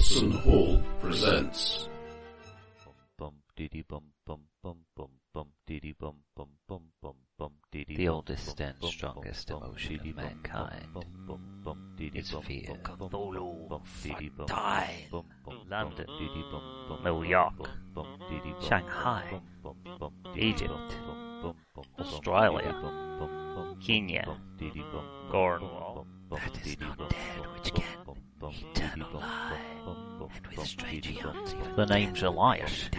Watson Hall presents. The oldest and strongest emotion of mankind is fear. Cthulhu, Fontaine, London, New York, Shanghai, Egypt, Australia, Kenya, Cornwall. That is not dead which can eternal lie, and with strange yawns. The name's Elias,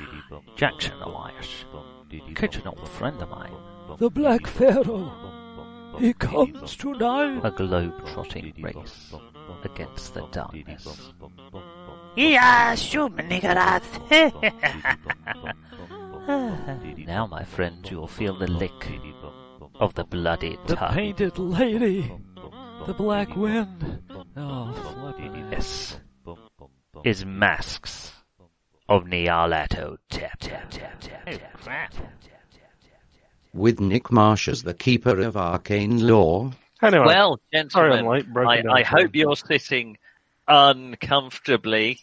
Jackson Elias, kitchen old friend of mine. The Black Pharaoh. He comes tonight. A globe-trotting race against the darkness. Yeah, shoot me, Now, my friend, you'll feel the lick of the bloody The painted lady. The black wind. Oh, Yes. Is masks of Nyarlathotep. Tap, tap, tap, tap, tap, crap. with Nick Marsh as the keeper of arcane lore. Anyway, Well, sorry I'm gentlemen, late. I, I hope you're sitting uncomfortably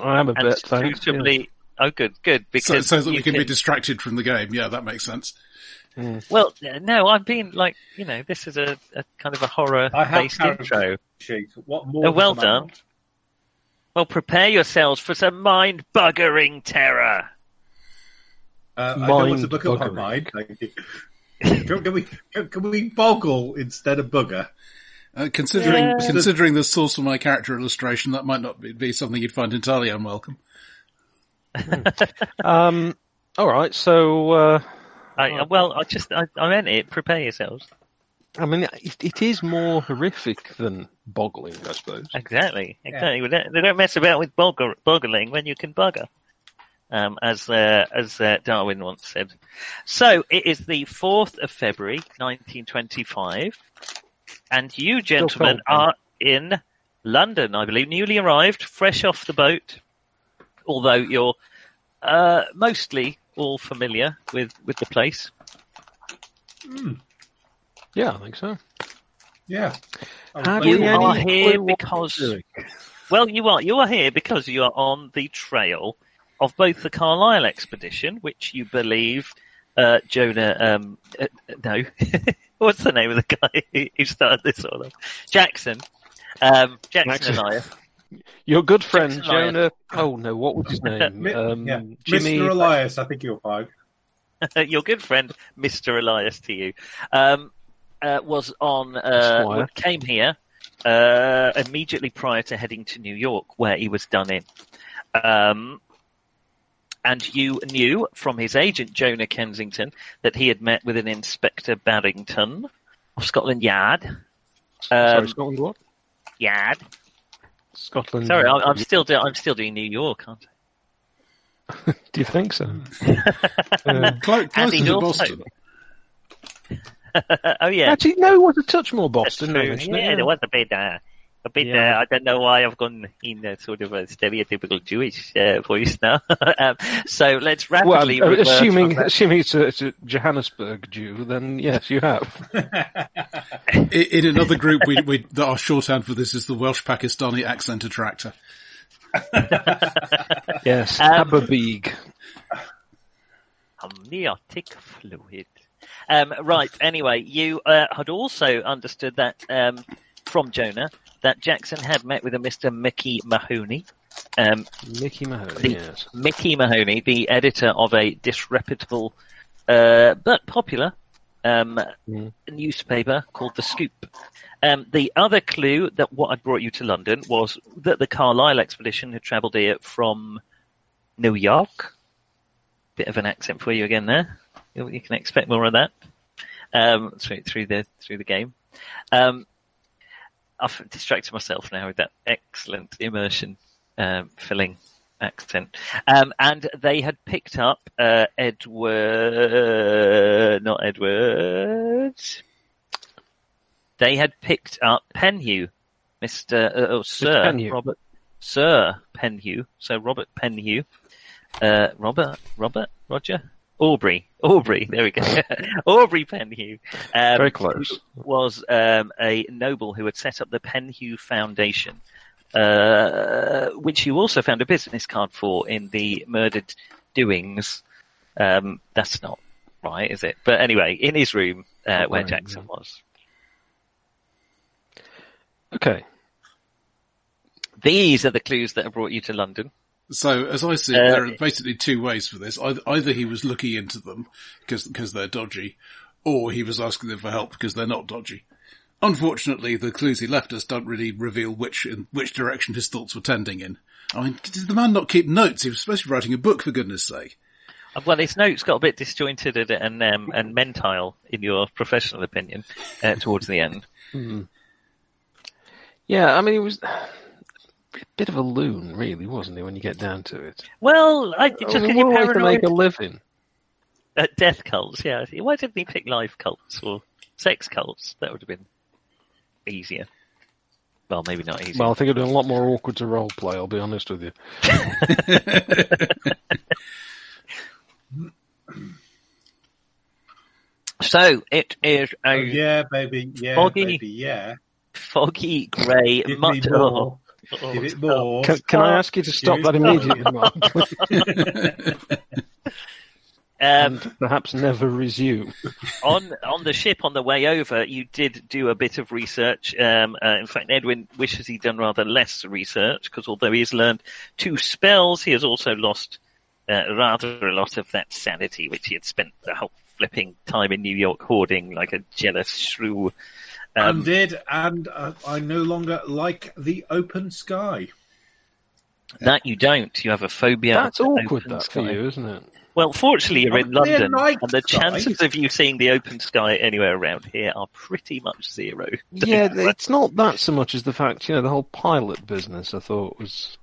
I am a and bit, thanks. suitably. Oh, good, good. So, Because so that we you can, be distracted from the game. Yeah, that makes sense. well, no, I've been like, you know, this is a, a kind of a horror-based intro. sheet. What more? Oh, well does a man done. want? Well, prepare yourselves for some mind-buggering terror. Uh, I know what's a Mind book of my mind. Thank you. can, can we can, can we boggle instead of bugger? Uh, considering Yeah. considering the source of my character illustration, that might not be, be something you'd find entirely unwelcome. Um, all right, so uh, I, well, I just, I, I meant it. Prepare yourselves. I mean, it, it is more horrific than boggling, I suppose. Exactly, exactly. They don't- They don't mess about with bogger, boggling when you can bugger, um, as uh, as uh, Darwin once said. So it is the fourth of February, nineteen twenty-five, and you gentlemen cold, are in London, I believe, newly arrived, fresh off the boat. Although you're uh, mostly all familiar with with the place. Yeah, I think so. Yeah. I was You we thinking- any are here because? Well, you are. You are here because you are on the trail of both the Carlyle expedition, which you believe uh, Jonah. Um, uh, no, what's the name of the guy who- who started this all off? Jackson. Um, Jackson, Jackson. and Your good friend Jackson Elias. Jonah. Oh no, what was his name? Um, yeah. Jimmy. Mr. Elias, I think you're find. I, your good friend Mister Elias to you, um, uh, was on. Uh, came here uh, immediately prior to heading to New York, where he was done in. Um, and you knew from his agent Jonah Kensington that he had met with an Inspector Barrington of Scotland Yard. Um, Sorry, Scotland. What? Yard. Scotland. Sorry, I'm, I'm still do- I'm still doing New York, aren't I? Do you think so? Uh, Clo- And to Boston. oh yeah, Actually, no, it was a touch more That's Boston. true. now, isn't it? Yeah, there was a bit, uh, a bit. Yeah. Uh, I don't know why I've gone in a sort of a stereotypical Jewish uh, voice now. um, so let's Well, rapidly. uh, assuming that. assuming it's a, it's a Johannesburg Jew, then yes, you have. I- In another group, we, we, that our shorthand for this is the Welsh Pakistani accent attractor. Yes, Um, Aberbeeg. amniotic fluid. Um, right. Anyway, you uh, had also understood that um, from Jonah that Jackson had met with a Mister Mickey Mahoney. Um, Mickey Mahoney. the- Yes. Mickey Mahoney, the editor of a disreputable uh, but popular um, Mm. newspaper called The Scoop. Um, the other clue that what had brought you to London was that the Carlyle expedition had travelled here from New York. Bit of an accent for you again there. You, you can expect more of that um, through, through the through the game. Um, I've distracted myself now with that excellent immersion um, filling accent. Um, and they had picked up uh, Edward, not Edward. They had picked up Penhew, Mister uh, oh, Sir Penhew. Robert Sir Penhew. So Robert Penhew, uh, Robert Robert Roger Aubrey Aubrey. There we go. Aubrey Penhew. Um, Very close. was um, a noble who had set up the Penhew Foundation uh, which you also found a business card for in the murdered doings. Um, that's not right, is it? But anyway, in his room uh, where right, Jackson was. Okay. These are the clues that have brought you to London. So as I see it, Uh, there are basically two ways for this. Either, either he was looking into them because because they're dodgy, or he was asking them for help because they're not dodgy. Unfortunately, the clues he left us don't really reveal which in which direction his thoughts were tending in. I mean, did the man not keep notes? He was supposed to be writing a book, for goodness sake. Uh, Well, his notes got a bit disjointed and and, um, and mentile, in your professional opinion, uh, towards the end. Yeah, I mean, he was a bit of a loon, really, wasn't he, when you get down to it? Well, I just I mean, what you're a way to make a living. at death cults. Yeah, why didn't he pick life cults or sex cults? That would have been easier. Well, maybe not easier. Well, I think it'd be a lot more awkward to role play, I'll be honest with you. so it is a Oh, yeah, baby. Yeah, Foggy. baby. Yeah. foggy grey Give mud. me more. Oh, Give it more. Can, can I ask you to stop that immediately, Mark? Um, and perhaps never resume. on on the ship on the way over, you did do a bit of research. Um, uh, in fact, Edwin wishes he'd done rather less research because although he has learned two spells, he has also lost uh, rather a lot of that sanity which he had spent the whole flipping time in New York hoarding like a jealous shrew. Um, Undid, and uh, I no longer like the open sky. that you don't. You have a phobia. That's of awkward, open that, sky. for you, isn't it? Well, fortunately, you're in London, night and the sky. chances of you seeing the open sky anywhere around here are pretty much zero. Yeah, it's not that so much as the fact, you know, the whole pilot business I thought was.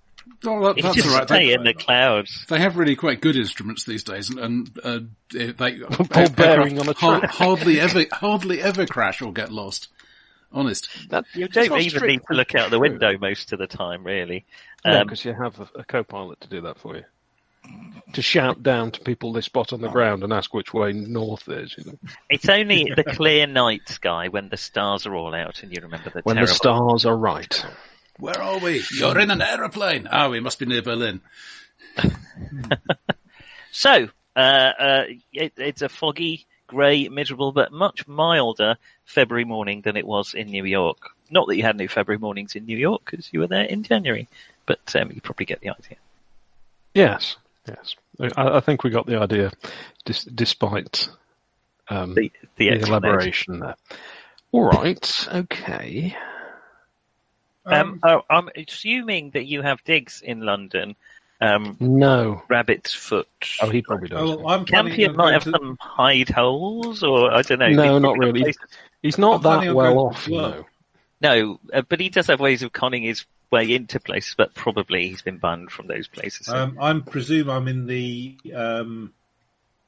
Oh, that, that's just all right. stay They, in the clouds. they have really quite good instruments these days, and, and uh, they Ball bearing on a track. hardly ever hardly ever crash or get lost. Honest. That, You don't even strict- need to look out the window most of the time, really. No, Um, because you have a, a co-pilot to do that for you. To shout down to people they spot on the ground and ask which way north is, you know. it's only the clear night sky when the stars are all out and you remember the When terrible. the stars are right. Where are we? You're in an aeroplane. Ah, we must be near Berlin. So, uh, uh, it, it's a foggy, grey, miserable, but much milder February morning than it was in New York. Not that you had any February mornings in New York because you were there in January, but um, you probably get the idea. Yes, yes. I, I think we got the idea, dis- despite um, The, the, the elaboration there. All right, okay. Um, oh, I'm assuming that you have digs in London. Um, No. Rabbit's Foot. Oh, he probably does. Oh, I'm planning Campion might have to- some hide holes, or I don't know. No, not really. places- He's not I'm that well off, work. though. No, uh, but he does have ways of conning his way into places, but probably he's been banned from those places. So- Um, I'm presume I'm in the. Um,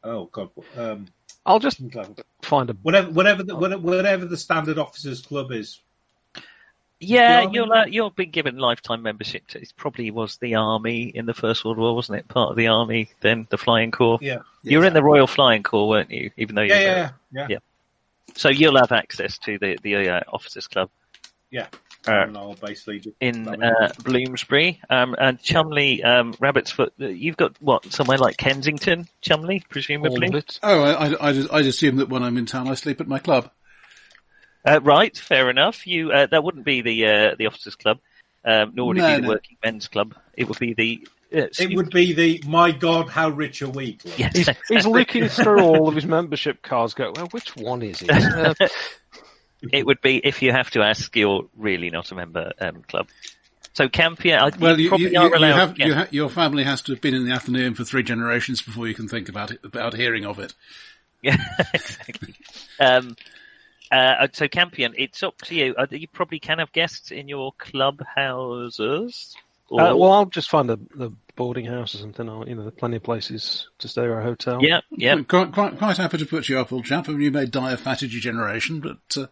oh God. Um, I'll just find a. whatever, whatever, the, whatever, whatever the standard officers club is. Yeah, you'll uh, you'll be given lifetime membership. To, it probably was the army in the First World War, wasn't it? Part of the army, then the Flying Corps. Yeah. You were in the Royal Flying Corps, weren't you? Even though you Yeah, were yeah, yeah, Yeah. So you'll have access to the the uh, officers club. yeah. Uh, and I'll basically just, in uh, Bloomsbury um, and Chumley, um, Rabbit's Foot. uh, You've got what somewhere like Kensington, Chumley, presumably. Oh, I, I, I just, I'd assume that when I'm in town, I sleep at my club. Uh, right, fair enough. You uh, that wouldn't be the uh, the officers' club, um, nor would it No, be the no. working men's club. It would be the. Uh, it would be the my God, how rich are we? club. Yes, He's, he's looking through all of his membership cards. Go, well, which one is it? Uh, It would be if you have to ask, you're really not a member um, club. So Campion, I Well, you, probably you, are you, you allowed. have, you ha- your family has to have been in the Athenaeum for three generations before you can think about it, about hearing of it. Yeah, exactly. Um, uh, so Campion, it's up to you. Uh, you probably can have guests in your clubhouses. Or, uh, well, I'll just find a, the boarding house or something. I'll, you know, plenty of places to stay or a hotel. yeah, yeah. Quite, quite, quite happy to put you up, old chap. I mean, you may die of fat degeneration, but uh,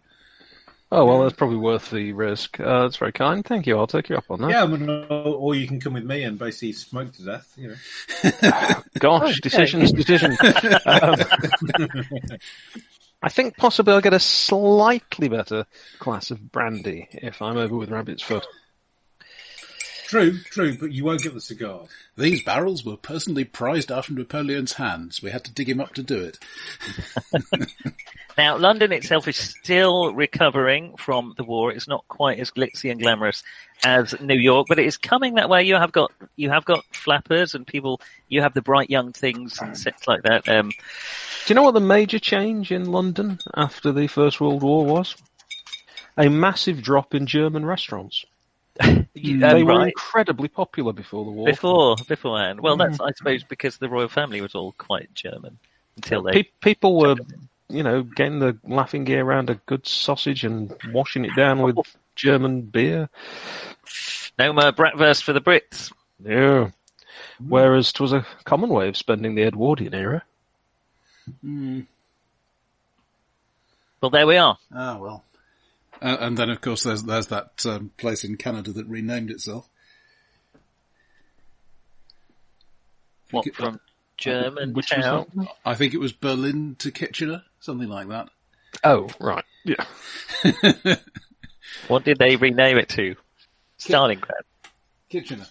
Oh well, that's probably worth the risk. Uh, that's very kind. Thank you. I'll take you up on that. Yeah, I mean, or you can come with me and basically smoke to death. You know. Gosh, decisions, decisions. Um, I think possibly I'll get a slightly better class of brandy if I'm over with Rabbit's Foot. True, true, but you won't get the cigars. These barrels were personally prized out of Napoleon's hands. We had to dig him up to do it. Now, London itself is still recovering from the war. It's not quite as glitzy and glamorous as New York, but it is coming that way. You have got you have got flappers and people. You have the bright young things and sets like that. Um, Do you know what the major change in London after the First World War was? A massive drop in German restaurants. you- they um, were right. incredibly popular before the war. before beforehand. Well, that's I suppose because the royal family was all quite German until they. Pe- people were, you know, getting the laughing gear around a good sausage and washing it down with German beer. No more bratwurst for the Brits. Yeah. Whereas it was a common way of spending the Edwardian era. Well, there we are. Ah, well. Uh, and then, of course, there's there's that um, place in Canada that renamed itself. What it- from German Which was town? that? I think it was Berlin to Kitchener, something like that. Oh, right. Yeah. What did they rename it to? Stalingrad. Kitchener.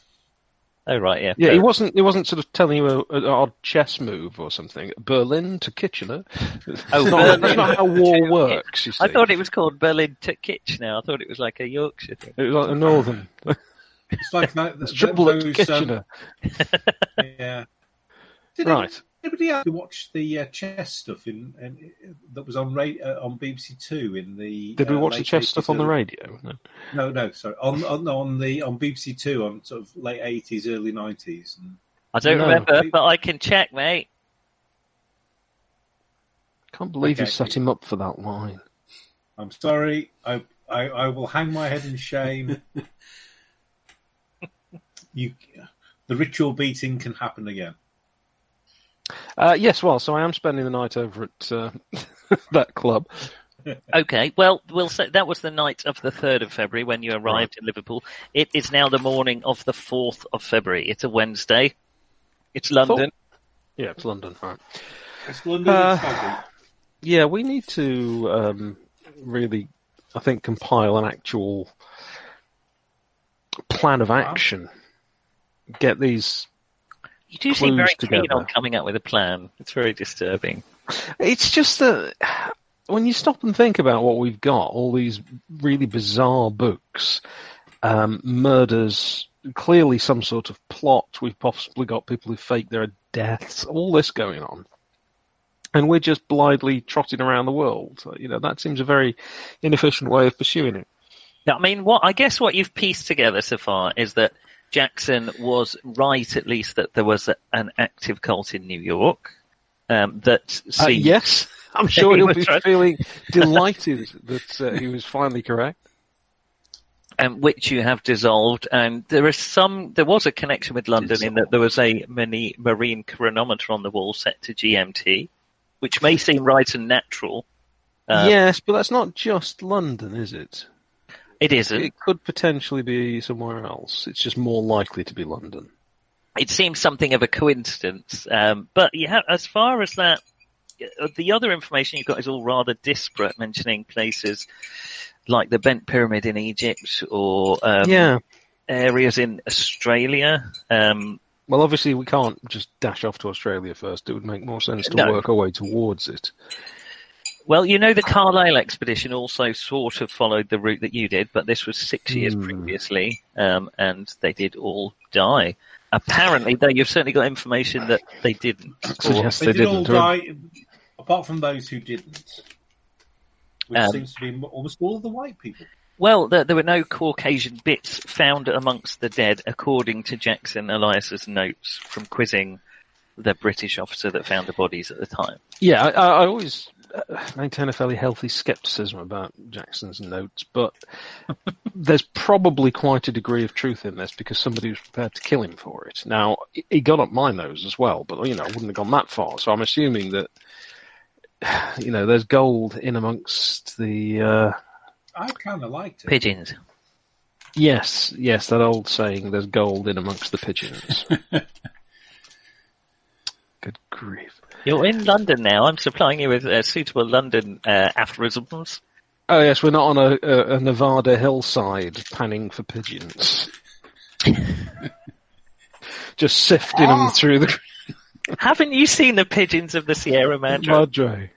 Oh right, yeah. Yeah, Fair he wasn't. He wasn't sort of telling you a, an odd chess move or something. Berlin to Kitchener. Oh, That's not, Berlin that's not how war works. You see. I thought it was called Berlin to Kitchener. I thought it was like a Yorkshire thing. it was like a northern. It's like that. It's that- trouble at those, um, Kitchener. yeah. Did Right. Anybody else watch the uh, chess stuff in, in that was on ra- uh, on BBC Two in the? Did we uh, watch the late chess stuff on the radio? No. No, no, sorry. On on on the on BBC Two on sort of late eighties, early nineties. I don't No. remember, but I can check, mate. Can't believe you set him up for that line. I'm sorry. I, I I will hang my head in shame. you, the ritual beating can happen again. Uh, yes, well, so I am spending the night over at uh, that club. Okay, well, we'll say that was the night of the third of February when you arrived in Liverpool. It is now the morning of the fourth of February. It's a Wednesday. It's London. Yeah, it's London, right? It's London. Uh, it's. Yeah, we need to um, really, I think, compile an actual plan of action. Get these. You do seem clues very keen on coming up with a plan. It's very disturbing. It's just that when you stop and think about what we've got, all these really bizarre books, um, murders, clearly some sort of plot. We've possibly got people who fake their deaths. All this going on. And we're just blindly trotting around the world. You know, that seems a very inefficient way of pursuing it. I mean, what I guess what you've pieced together so far is that Jackson was right, at least that there was a, an active cult in New York. Um, that Uh, yes, I'm sure He he'll be right. feeling delighted that uh, he was finally correct. um, which you have dissolved, and there is some. There was a connection with London in that there was a mini marine chronometer on the wall set to GMT, which may seem right and natural. Uh, yes, but that's not just London, is it? It isn't. It could potentially be somewhere else. It's just more likely to be London. it seems something of a coincidence. Um, but you have, as far as that, uh, the other information you've got is all rather disparate, mentioning places like the Bent Pyramid in Egypt or um, yeah. areas in Australia. Um, Well, obviously we can't just dash off to Australia first. It would make more sense to No. work our way towards it. Well, you know, the Carlyle expedition also sort of followed the route that you did, but this was six years Hmm. previously, um, and they did all die. Apparently, though, you've certainly got information that they didn't. Or- yes, They, they, did all didn't. die, apart from those who didn't, which Um, seems to be almost all of the white people. Well, there, there were no Caucasian bits found amongst the dead, according to Jackson Elias's notes from quizzing the British officer that found the bodies at the time. Yeah, I, I I always maintain a fairly healthy skepticism about Jackson's notes, but there's probably quite a degree of truth in this because somebody was prepared to kill him for it. Now, he- he got up my nose as well, but you know, I wouldn't have gone that far. So I'm assuming that you know there's gold in amongst the. Uh, I kind of liked it. Pigeons. yes, yes, that old saying, "There's gold in amongst the pigeons." Good grief. You're in London now. I'm supplying you with uh, suitable London uh, aphorisms. Oh yes, we're not on a, a, a Nevada hillside panning for pigeons. Just sifting them through the Haven't you seen the pigeons of the Sierra Madre? Madre.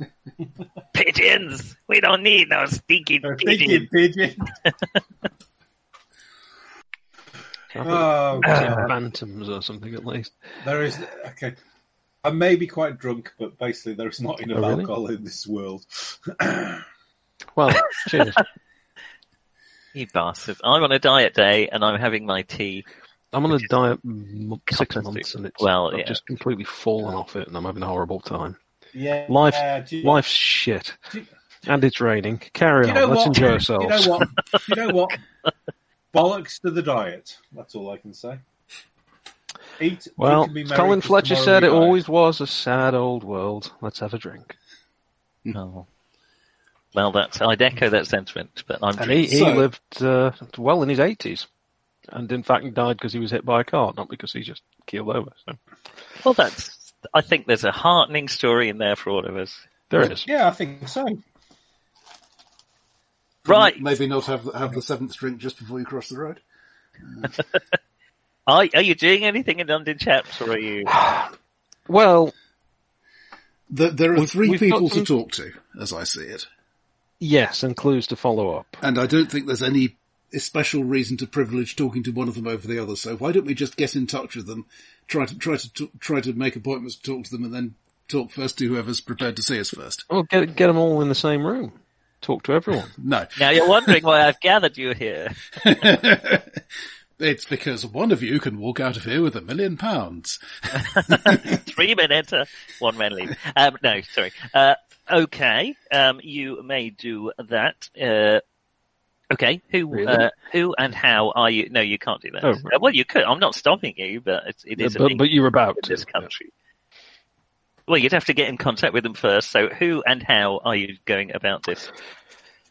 pigeons! We don't need no stinking A pigeons. pigeon. Oh, Uh, Bantams or something at least. there is okay. I may be quite drunk, but basically there is not enough Oh, really? alcohol in this world. Well, cheers. You bastards. I'm on a diet day and I'm having my tea. I'm on a diet m- six months and it's Well, I've yeah. just completely fallen off it and I'm having a horrible time. Yeah, Life, do you- life's shit. you- And it's raining. Carry on. Let's what? enjoy ourselves. You know what? You know what? Bollocks to the diet. That's all I can say. Eat. Well, drink and be as merry, Colin 'cause Fletcher said it always was a sad old world. Let's have a drink. No. Well, that's I'd echo that sentiment, but I'm And he, he So- lived uh, well in his 80s. And in fact, he died because he was hit by a car, not because he just keeled over. So well. That's I think there's a heartening story in there for all of us. there it is. Yeah, I think so. Right? Maybe not have have the seventh drink just before you cross the road. Are, are you doing anything in London, chaps, or are you? Well, There, there are 3 people got to talk to, as I see it. yes, and clues to follow up. And I don't think there's any special reason to privilege talking to one of them over the other. So why don't we just get in touch with them, try to try to t- try to make appointments to talk to them, and then talk first to whoever's prepared to see us first. Well, get, get them all in the same room. Talk to everyone. No, Now you're wondering why I've gathered you here. it's because one of you can walk out of here with a million pounds. Three men enter, one man leave. Um, no, sorry. Uh, okay, um, you may do that. Uh, okay, who, Really? uh, who and how are you? No, you can't do that. Oh, Uh, well, you could. I'm not stopping you, but it's, it is a but, thing but you're about in to. this country. Well, you'd have to get in contact with them first. So, who and how are you going about this?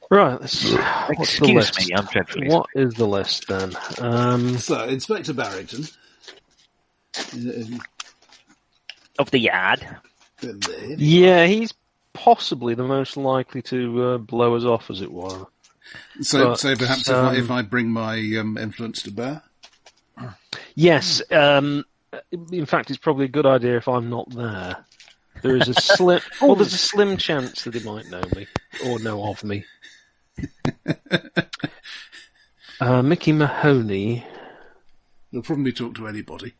Right. Let's, what's the Excuse list? me, I'm dreadfully. What is the list then? Um, So Inspector Barrington. Um, Of the yard. yeah, he's possibly the most likely to uh, blow us off, as it were. So, But, so perhaps um, if, I, if I bring my um, influence to bear. Yes. Um, in fact, it's probably a good idea if I'm not there. There is a slim. well, there's a slim chance that he might know me or know of me. Uh, Mickey Mahoney. He'll probably talk to anybody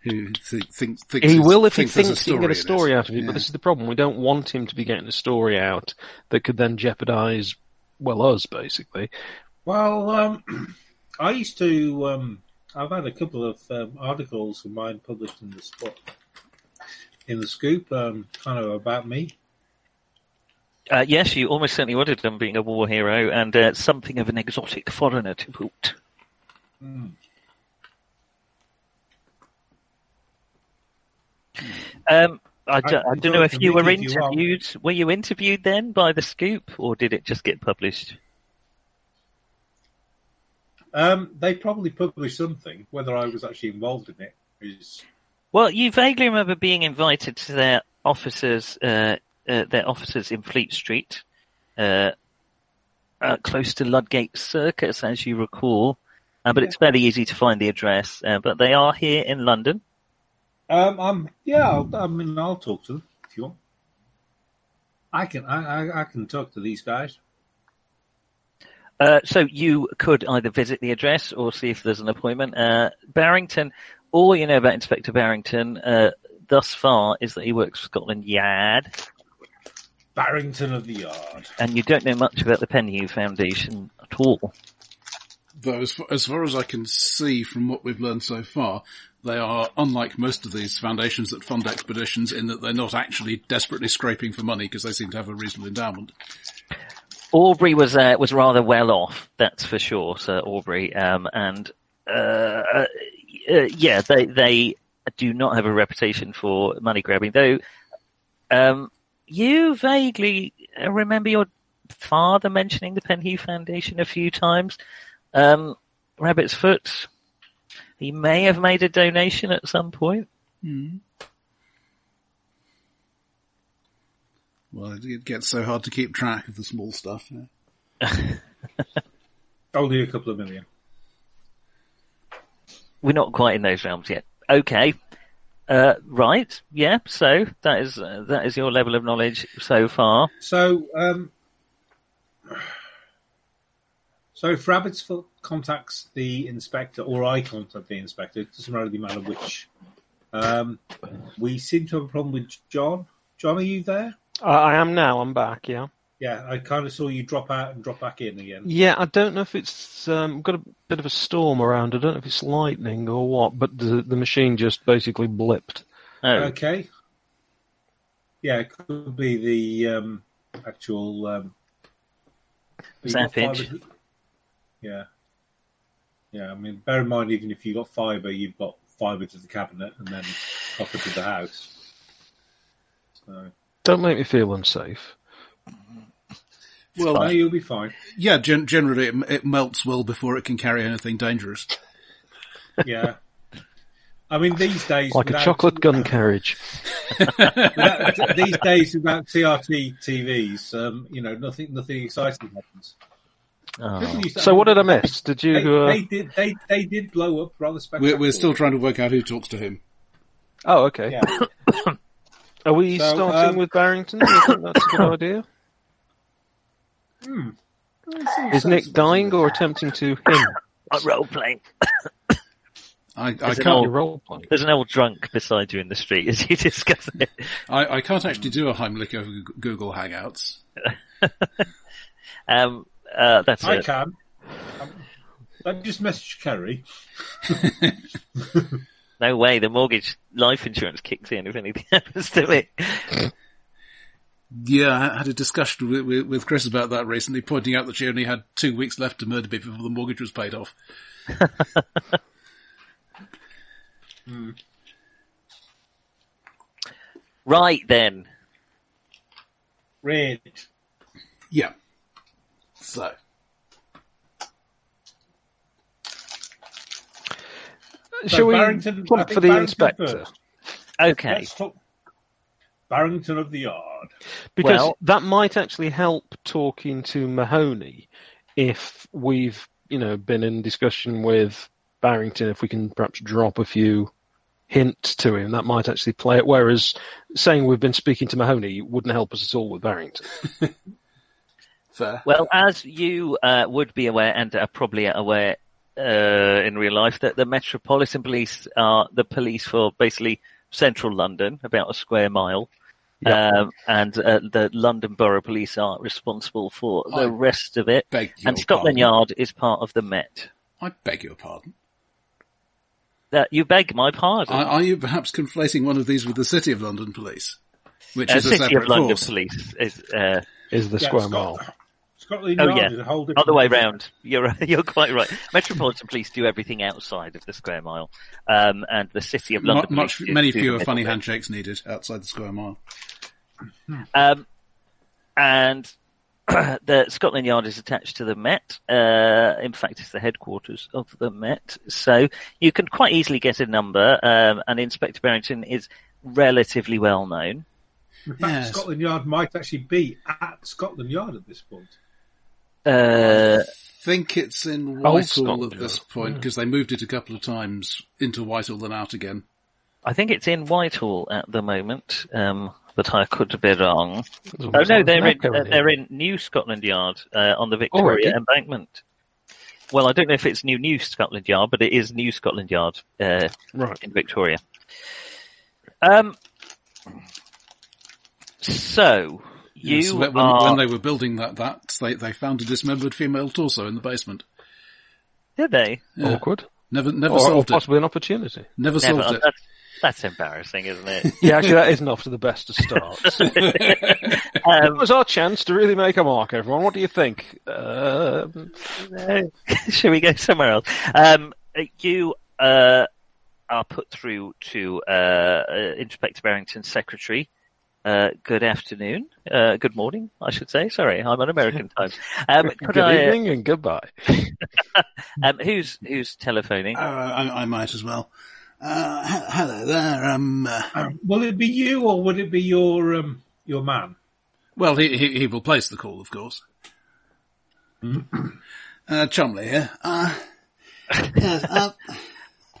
who th- thinks thinks He will if he thinks he can get a story out of it. Yeah. But this is the problem. We don't want him to be getting a story out that could then jeopardise, well, us basically. Well, um, I used to. Um, I've had a couple of um, articles of mine published in the spot, in the Scoop, um, kind of about me. Uh, yes, you almost certainly would have done being a war hero and uh, something of an exotic foreigner to boot. Um, I, don't- I I don't know if you were if you interviewed. Were you interviewed then by the Scoop, or did it just get published? Um, they probably published something. Whether I was actually involved in it is Well, you vaguely remember being invited to their offices, uh, uh, their offices in Fleet Street, uh, uh, close to Ludgate Circus, as you recall. Uh, but it's fairly easy to find the address. Uh, but they are here in London. Um, I'm yeah. I'll, I mean, I'll talk to them if you want. I can. I, I, I can talk to these guys. Uh, so you could either visit the address or see if there's an appointment. Uh, Barrington, all you know about Inspector Barrington uh, thus far is that he works for Scotland Yard, Barrington of the Yard. and you don't know much about the Penhew Foundation at all. Though, as far, as far as I can see from what we've learned so far, they are unlike most of these foundations that fund expeditions in that they're not actually desperately scraping for money because they seem to have a reasonable endowment. Aubrey was uh, was rather well off, that's for sure, Sir Aubrey. Um, and uh, uh, yeah, they they do not have a reputation for money grabbing, though. Um, you vaguely remember your father mentioning the Penhew Foundation a few times. Um, Rabbit's Foot. He may have made a donation at some point. Well, it- it gets so hard to keep track of the small stuff. yeah. Only a couple of million. we're not quite in those realms yet. Okay. Uh, right. Yeah. So that is uh, that is your level of knowledge so far. So, um, so if Rabbitsfoot contacts the inspector, or I contact the inspector, it doesn't really matter which. Um, we seem to have a problem with John. John, are you there? I, I am now. I'm back. Yeah. Yeah, I kind of saw you drop out and drop back in again. Yeah, I don't know if it's um, got a bit of a storm around. I don't know if it's lightning or what, but the the machine just basically blipped. Oh, Okay. Yeah, it could be the um, actual um, you fibre- Yeah. Yeah, I mean, bear in mind, even if you've got fibre, you've got fibre to the cabinet and then copper to the house. So, Don't make me feel unsafe. Well, no, you'll be fine. yeah, gen- generally it, it melts well before it can carry anything dangerous. Yeah. I mean, these days, Like a chocolate gun carriage. without- these days, without CRT TVs, um, you know, nothing, nothing exciting happens. oh. People used to- So what did I miss? Did They, you? Uh... they did. They they did blow up rather We're, spectacularly. we're still trying to work out who talks to him. Oh, okay. Yeah. Are we So, starting um, with Barrington? Do you think that's a good idea? Hmm. Is Nick dying or attempting to him? Uh, role playing. I, I Is can't. all- Your role playing. There's an old drunk beside you in the street as you discuss it. I, I can't actually do a Heimlich over Google Hangouts. Um, uh, that's I it. can. Um, I just messaged Kerry. No way. The mortgage life insurance kicks in if anything happens to it. Yeah, I had a discussion with, with, with Chris about that recently, pointing out that she only had two weeks left to murder me before the mortgage was paid off. Hmm. Right then. Red. Yeah. So, Shall we Barrington- I plump for the Barrington inspector? first. Okay. Let's talk Barrington of the Yard. Because Well- that might actually help talking to Mahoney if we've, you know, been in discussion with Barrington, if we can perhaps drop a few hints to him, that might actually play it. Whereas saying we've been speaking to Mahoney wouldn't help us at all with Barrington. fair. Well, as you uh, would be aware and are probably aware uh, in real life, that the Metropolitan Police are the police for basically central London, about a square mile. Yeah. Um, and uh, the London Borough Police are responsible for the I rest of it. Beg your And Scotland pardon. Yard is part of the Met. I beg your pardon. Uh, you beg my pardon. Are, are you perhaps conflating one of these with the City of London Police? Which Uh, is a City separate of London force. Police is uh, Is the Yeah, square mile? Scotland Oh, Yard yeah. is a whole different other way round. You're you're quite right. Metropolitan Police do everything outside of the square mile, um, and the City of Mu- London. much, Police do- many do fewer funny handshakes needed outside the square mile. Um, and the Scotland Yard is attached to the Met. Uh, in fact, it's the headquarters of the Met. So you can quite easily get a number, um, and Inspector Barrington is relatively well known. In fact, Yes. Scotland Yard might actually be at Scotland Yard at this point. Uh, think it's in Whitehall at this point because they moved it a couple of times into Whitehall and out again. I think it's in Whitehall at the moment, um, but I could be wrong. Oh no, they're in, uh, they're in New Scotland Yard uh, on the Victoria Already? Embankment. Well, I don't know if it's New New Scotland Yard, but it is New Scotland Yard uh, Right. in Victoria. Um. So you Yes, when, are when they were building that, that they, they found a dismembered female torso in the basement. did they? Yeah. Awkward. Never, never Or, or solved it. possibly an opportunity. Never Never, solved it. That's, that's embarrassing, isn't it? Yeah, actually, that isn't off to the best of starts. it um, was our chance to really make a mark, everyone. What do you think? Um, No. Shall we go somewhere else? Um, you uh, are put through to uh, uh, Inspector Barrington's secretary. Uh, good afternoon. Uh, good morning, I should say. Sorry, I'm on American time. Um, good I? uh, evening and goodbye. Um, who's who's telephoning? Uh, I, I might as well. Uh, he- hello there. Um, uh, Um, will it be you or would it be your um, your man? well, he, he he will place the call, of course. uh, Chumley here. Uh, yes, uh,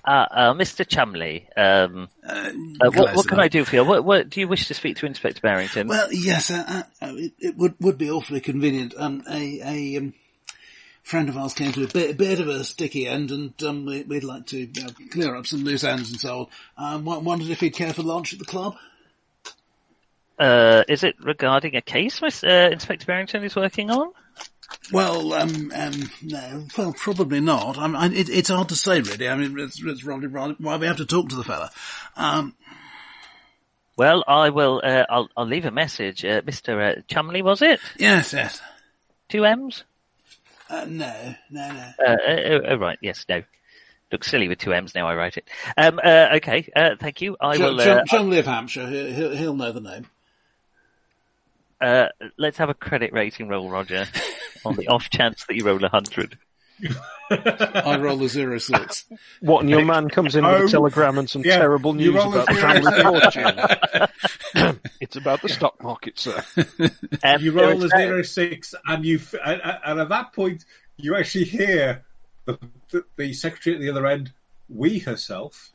Uh, uh, Mr. Chumley, um, Uh, uh, what, what can. I do for you? What, what, do you wish to speak to Inspector Barrington? Well, yes, uh, uh, uh, it, it would would be awfully convenient. Um, a a um, friend of ours came to a bit, bit of a sticky end, and um, we, we'd like to uh, clear up some loose ends and so on. Um, wondered if he'd care for lunch at the club. Uh, is it regarding a case Miss, uh, Inspector Barrington is working on? Well, um, um, no, well, probably not. I mean, it, it's hard to say, really. I mean, it's, it's why we have to talk to the fella. Um, Well, I will. Uh, I'll, I'll leave a message. Uh, Mr. Uh, Chumley, was it? yes, yes. Two M's. Uh, no, no, no. Uh, uh, oh, right. Yes. No. Looks silly with two M's now. I write it. Um, uh, okay. Uh, thank you. I John, will. Uh, John of Hampshire. He'll, he'll, he'll know the name. uh, let's have a credit rating roll, Roger, on the off chance that you roll a hundred. I roll a zero six. What, and your man comes in with Oh, a telegram and some yeah, terrible news about the family fortune. it's about the stock market, sir. Um, you roll a zero six, and you and, and at that point you actually hear the, the, the secretary at the other end we herself.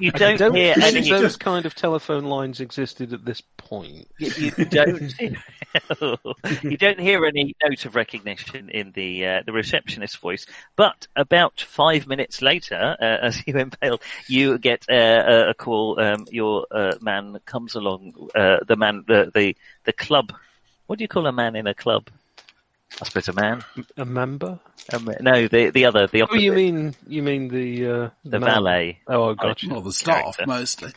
You don't, don't hear think any. those kind of telephone lines existed at this point. You, you don't. you don't hear any note of recognition in the uh, the receptionist's voice. But about five minutes later, uh, as you impale, you get uh, a, a call. Um, your uh, man comes along. Uh, the man, the, the the club. What do you call a man in a club? I suppose a man. A member? Um, no, the the other, the Oh, you mean you mean the uh, the man- valet. Oh, I got you. Well, the staff Character. mostly.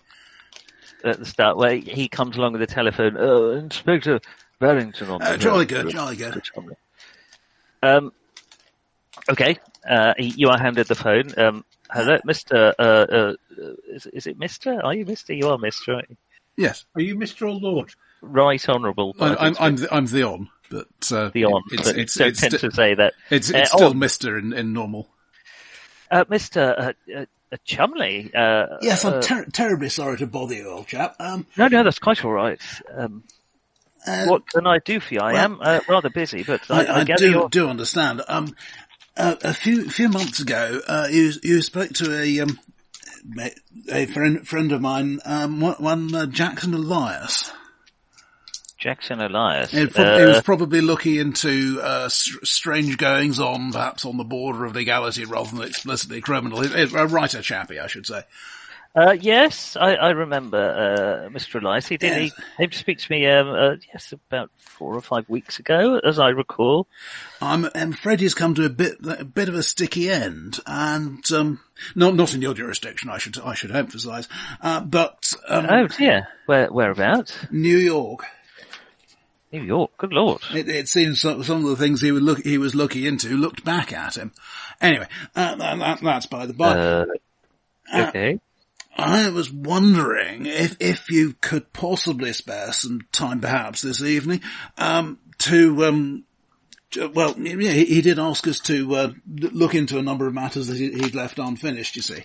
at the start where he comes along with the telephone. Oh, Inspector Barrington on Uh, the jolly good, jolly good. Um, okay, uh, you are handed the phone. Um, hello, Mister. Uh, uh, is, is it Mister? Are you Mister? You are Mister. aren't you? Yes, Are you Mister or Lord? Right, Honourable. I'm, I'm, I'm, the, I'm the on, but uh, the on. It's but it's don't it's, tend sti- to say that. it's, Uh, still on. Mister in, in normal. Uh, Mister uh, uh, uh, Chumley. Uh, Yes, I'm uh, ter- terribly sorry to bother you, old chap. Um, no, no, that's quite all right. Um, uh, what can I do for you? I well, am uh, rather busy, but I, I, I, I do you're. do understand. Um, uh, a few few months ago, uh, you you spoke to a um, a friend friend of mine, um, one, one uh, Jackson Elias. Jackson Elias. He, prob- he Uh, was probably looking into uh, str- strange goings on, perhaps on the border of legality rather than explicitly criminal. He- he- A writer chappie, I should say. Uh, yes, I, I remember uh, Mr. Elias. He did. Yes. He came to speak to me. Um, uh, yes, about four or five weeks ago, as I recall. I'm, I'm afraid he's come to a bit a bit of a sticky end, and um, not not in your jurisdiction. I should I should emphasise, uh, but um, Oh dear, where whereabouts? New York. New York. Good lord. It, it seems some, some of the things he was look he was looking into looked back at him. Anyway, uh, that, that, that's by the by. Uh, okay. I was wondering if if you could possibly spare some time, perhaps this evening, um, to um, well, yeah, he, he did ask us to uh, look into a number of matters that he, he'd left unfinished. You see,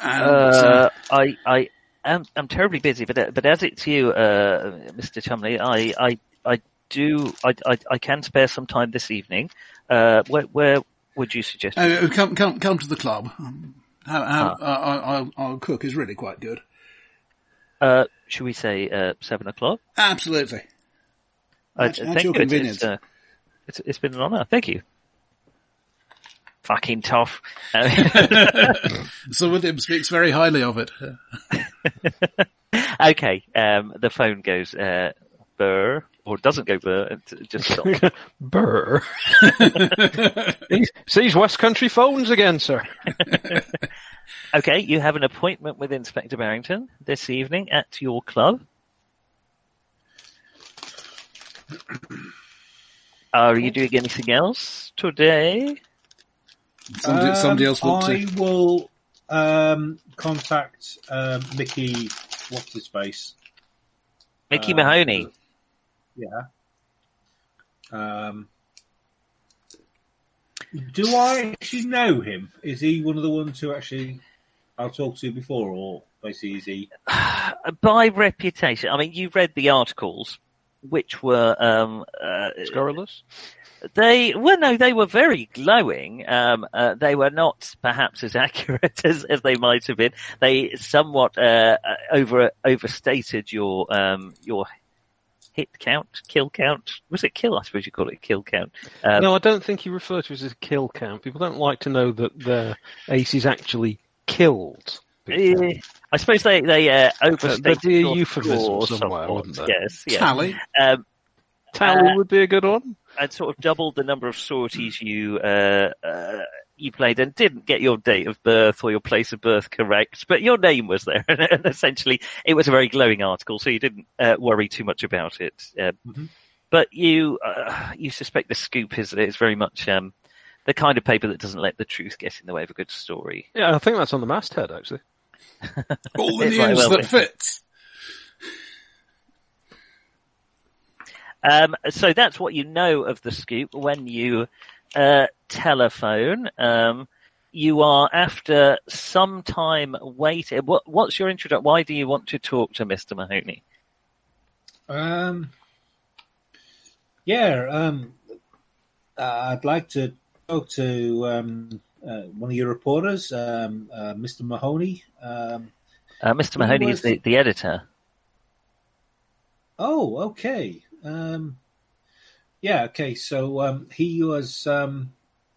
and Uh, I I am I'm terribly busy, but uh, but as it's you, uh, Mr. Chumley, I I I do I, I I can spare some time this evening. Uh, where where would you suggest? uh, come come come to the club. Um, how, how, uh, our, our, our cook is really quite good. Uh, should we say uh, seven o'clock? Absolutely. Uh, At- at thank your you. Convenience. it's, uh, it's, it's been an honour. Thank you. Fucking tough. Uh, Sir William speaks very highly of it. okay. Um, the phone goes uh, burr, or doesn't go burr. It just stops. Burr. He's- Sees West Country phones again, sir. okay, you have an appointment with Inspector Barrington this evening at your club. Are you doing anything else today? Somebody, somebody Um, else want I to? will um, contact um, Mickey. What's his face? Mickey Uh, Mahoney. Yeah. Um, do I actually know him? Is he one of the ones who actually I've talked to before, or basically is he? By reputation, I mean, you've read the articles. which were um, uh, Scurrilous? they well no they were very glowing um, uh, they were not perhaps as accurate as, as they might have been they somewhat uh, uh, over overstated your um, your hit count kill count was it kill I suppose you call it kill count um, no, I don't think you refer to it as a kill count. People don't like to know that their ace is actually killed. people. eh, I suppose they they uh, overstated there'd be a your euphemism score somewhere, somewhat. wouldn't there? yes yes Tally. um, Tally uh, would be a good one. and sort of doubled the number of sorties you uh, uh, you played and didn't get your date of birth or your place of birth correct, but your name was there, and essentially it was a very glowing article, so you didn't uh, worry too much about it. Uh, Mhm. But you uh, you suspect the scoop is is very much um, the kind of paper that doesn't let the truth get in the way of a good story. Yeah, I think that's on the masthead actually. All the It might news well that fits. Um, so that's what you know of the scoop when you uh, telephone. Um, you are after some time waiting. What, what's your introduction? Why do you want to talk to Mr. Mahoney? Um, yeah, um, uh, I'd like to talk to um, uh, one of your reporters, um, uh, Mr. Mahoney. Um, Uh, Mr. Mahoney was- is the, the editor. oh, okay. Um, yeah, okay. So um, he was um,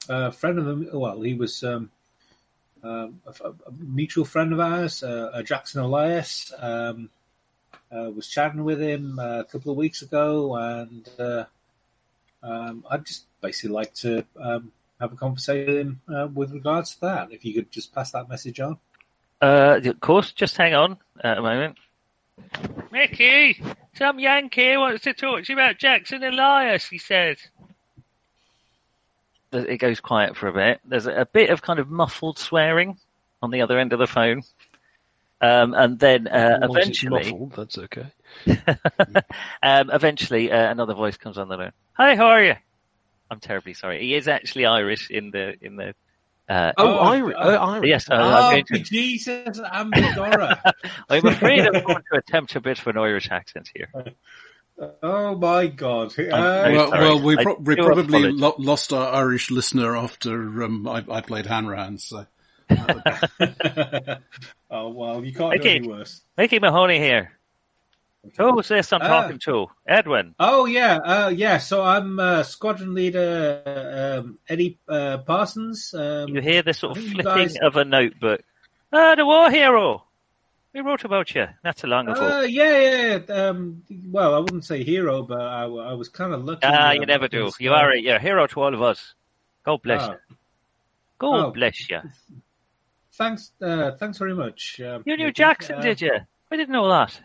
a friend of. Well, he was um, um, a, a mutual friend of ours, uh, Jackson Elias. Um, uh, was chatting with him uh, a couple of weeks ago, and uh, um, I'd just basically like to have a conversation with him uh, with regards to that. If you could just pass that message on. Uh, of course, just hang on uh, a moment. Mickey, some Yankee wants to talk to you about Jackson Elias, he says. It goes quiet for a bit. There's a bit of kind of muffled swearing on the other end of the phone. Um, and then uh, As long as it's eventually, muffled, that's okay. um, eventually, uh, another voice comes on the line. Hi, how are you? I'm terribly sorry. He is actually Irish in the in the. Uh, Oh, Oh, Irish. oh. Uh, Irish. yes, uh, I'm, Oh, to, Jesus, I'm I'm afraid I'm going to attempt a bit of an Irish accent here. oh my God. Uh, Well, well, we, I pro- we probably lo- lost our Irish listener after um, I, I played Hanrahan. So oh well, you can't Okay. do any worse. Mickey Mahoney here. Who's this I'm Ah. talking to? Edwin. Oh yeah, uh, yeah. So I'm uh, squadron leader um, Eddie uh, Parsons. Um, You hear the sort of flipping guys- of a notebook. Ah, the war hero. We wrote about you not too long ago. Uh, yeah, yeah. Um, well, I wouldn't say hero, but I, I was kind of lucky. ah, you never do. You uh, are a, hero to all of us. God bless ah, you. God Oh. bless you. thanks, uh, thanks very much. Um, You knew Jackson, Uh, did you? I didn't know that.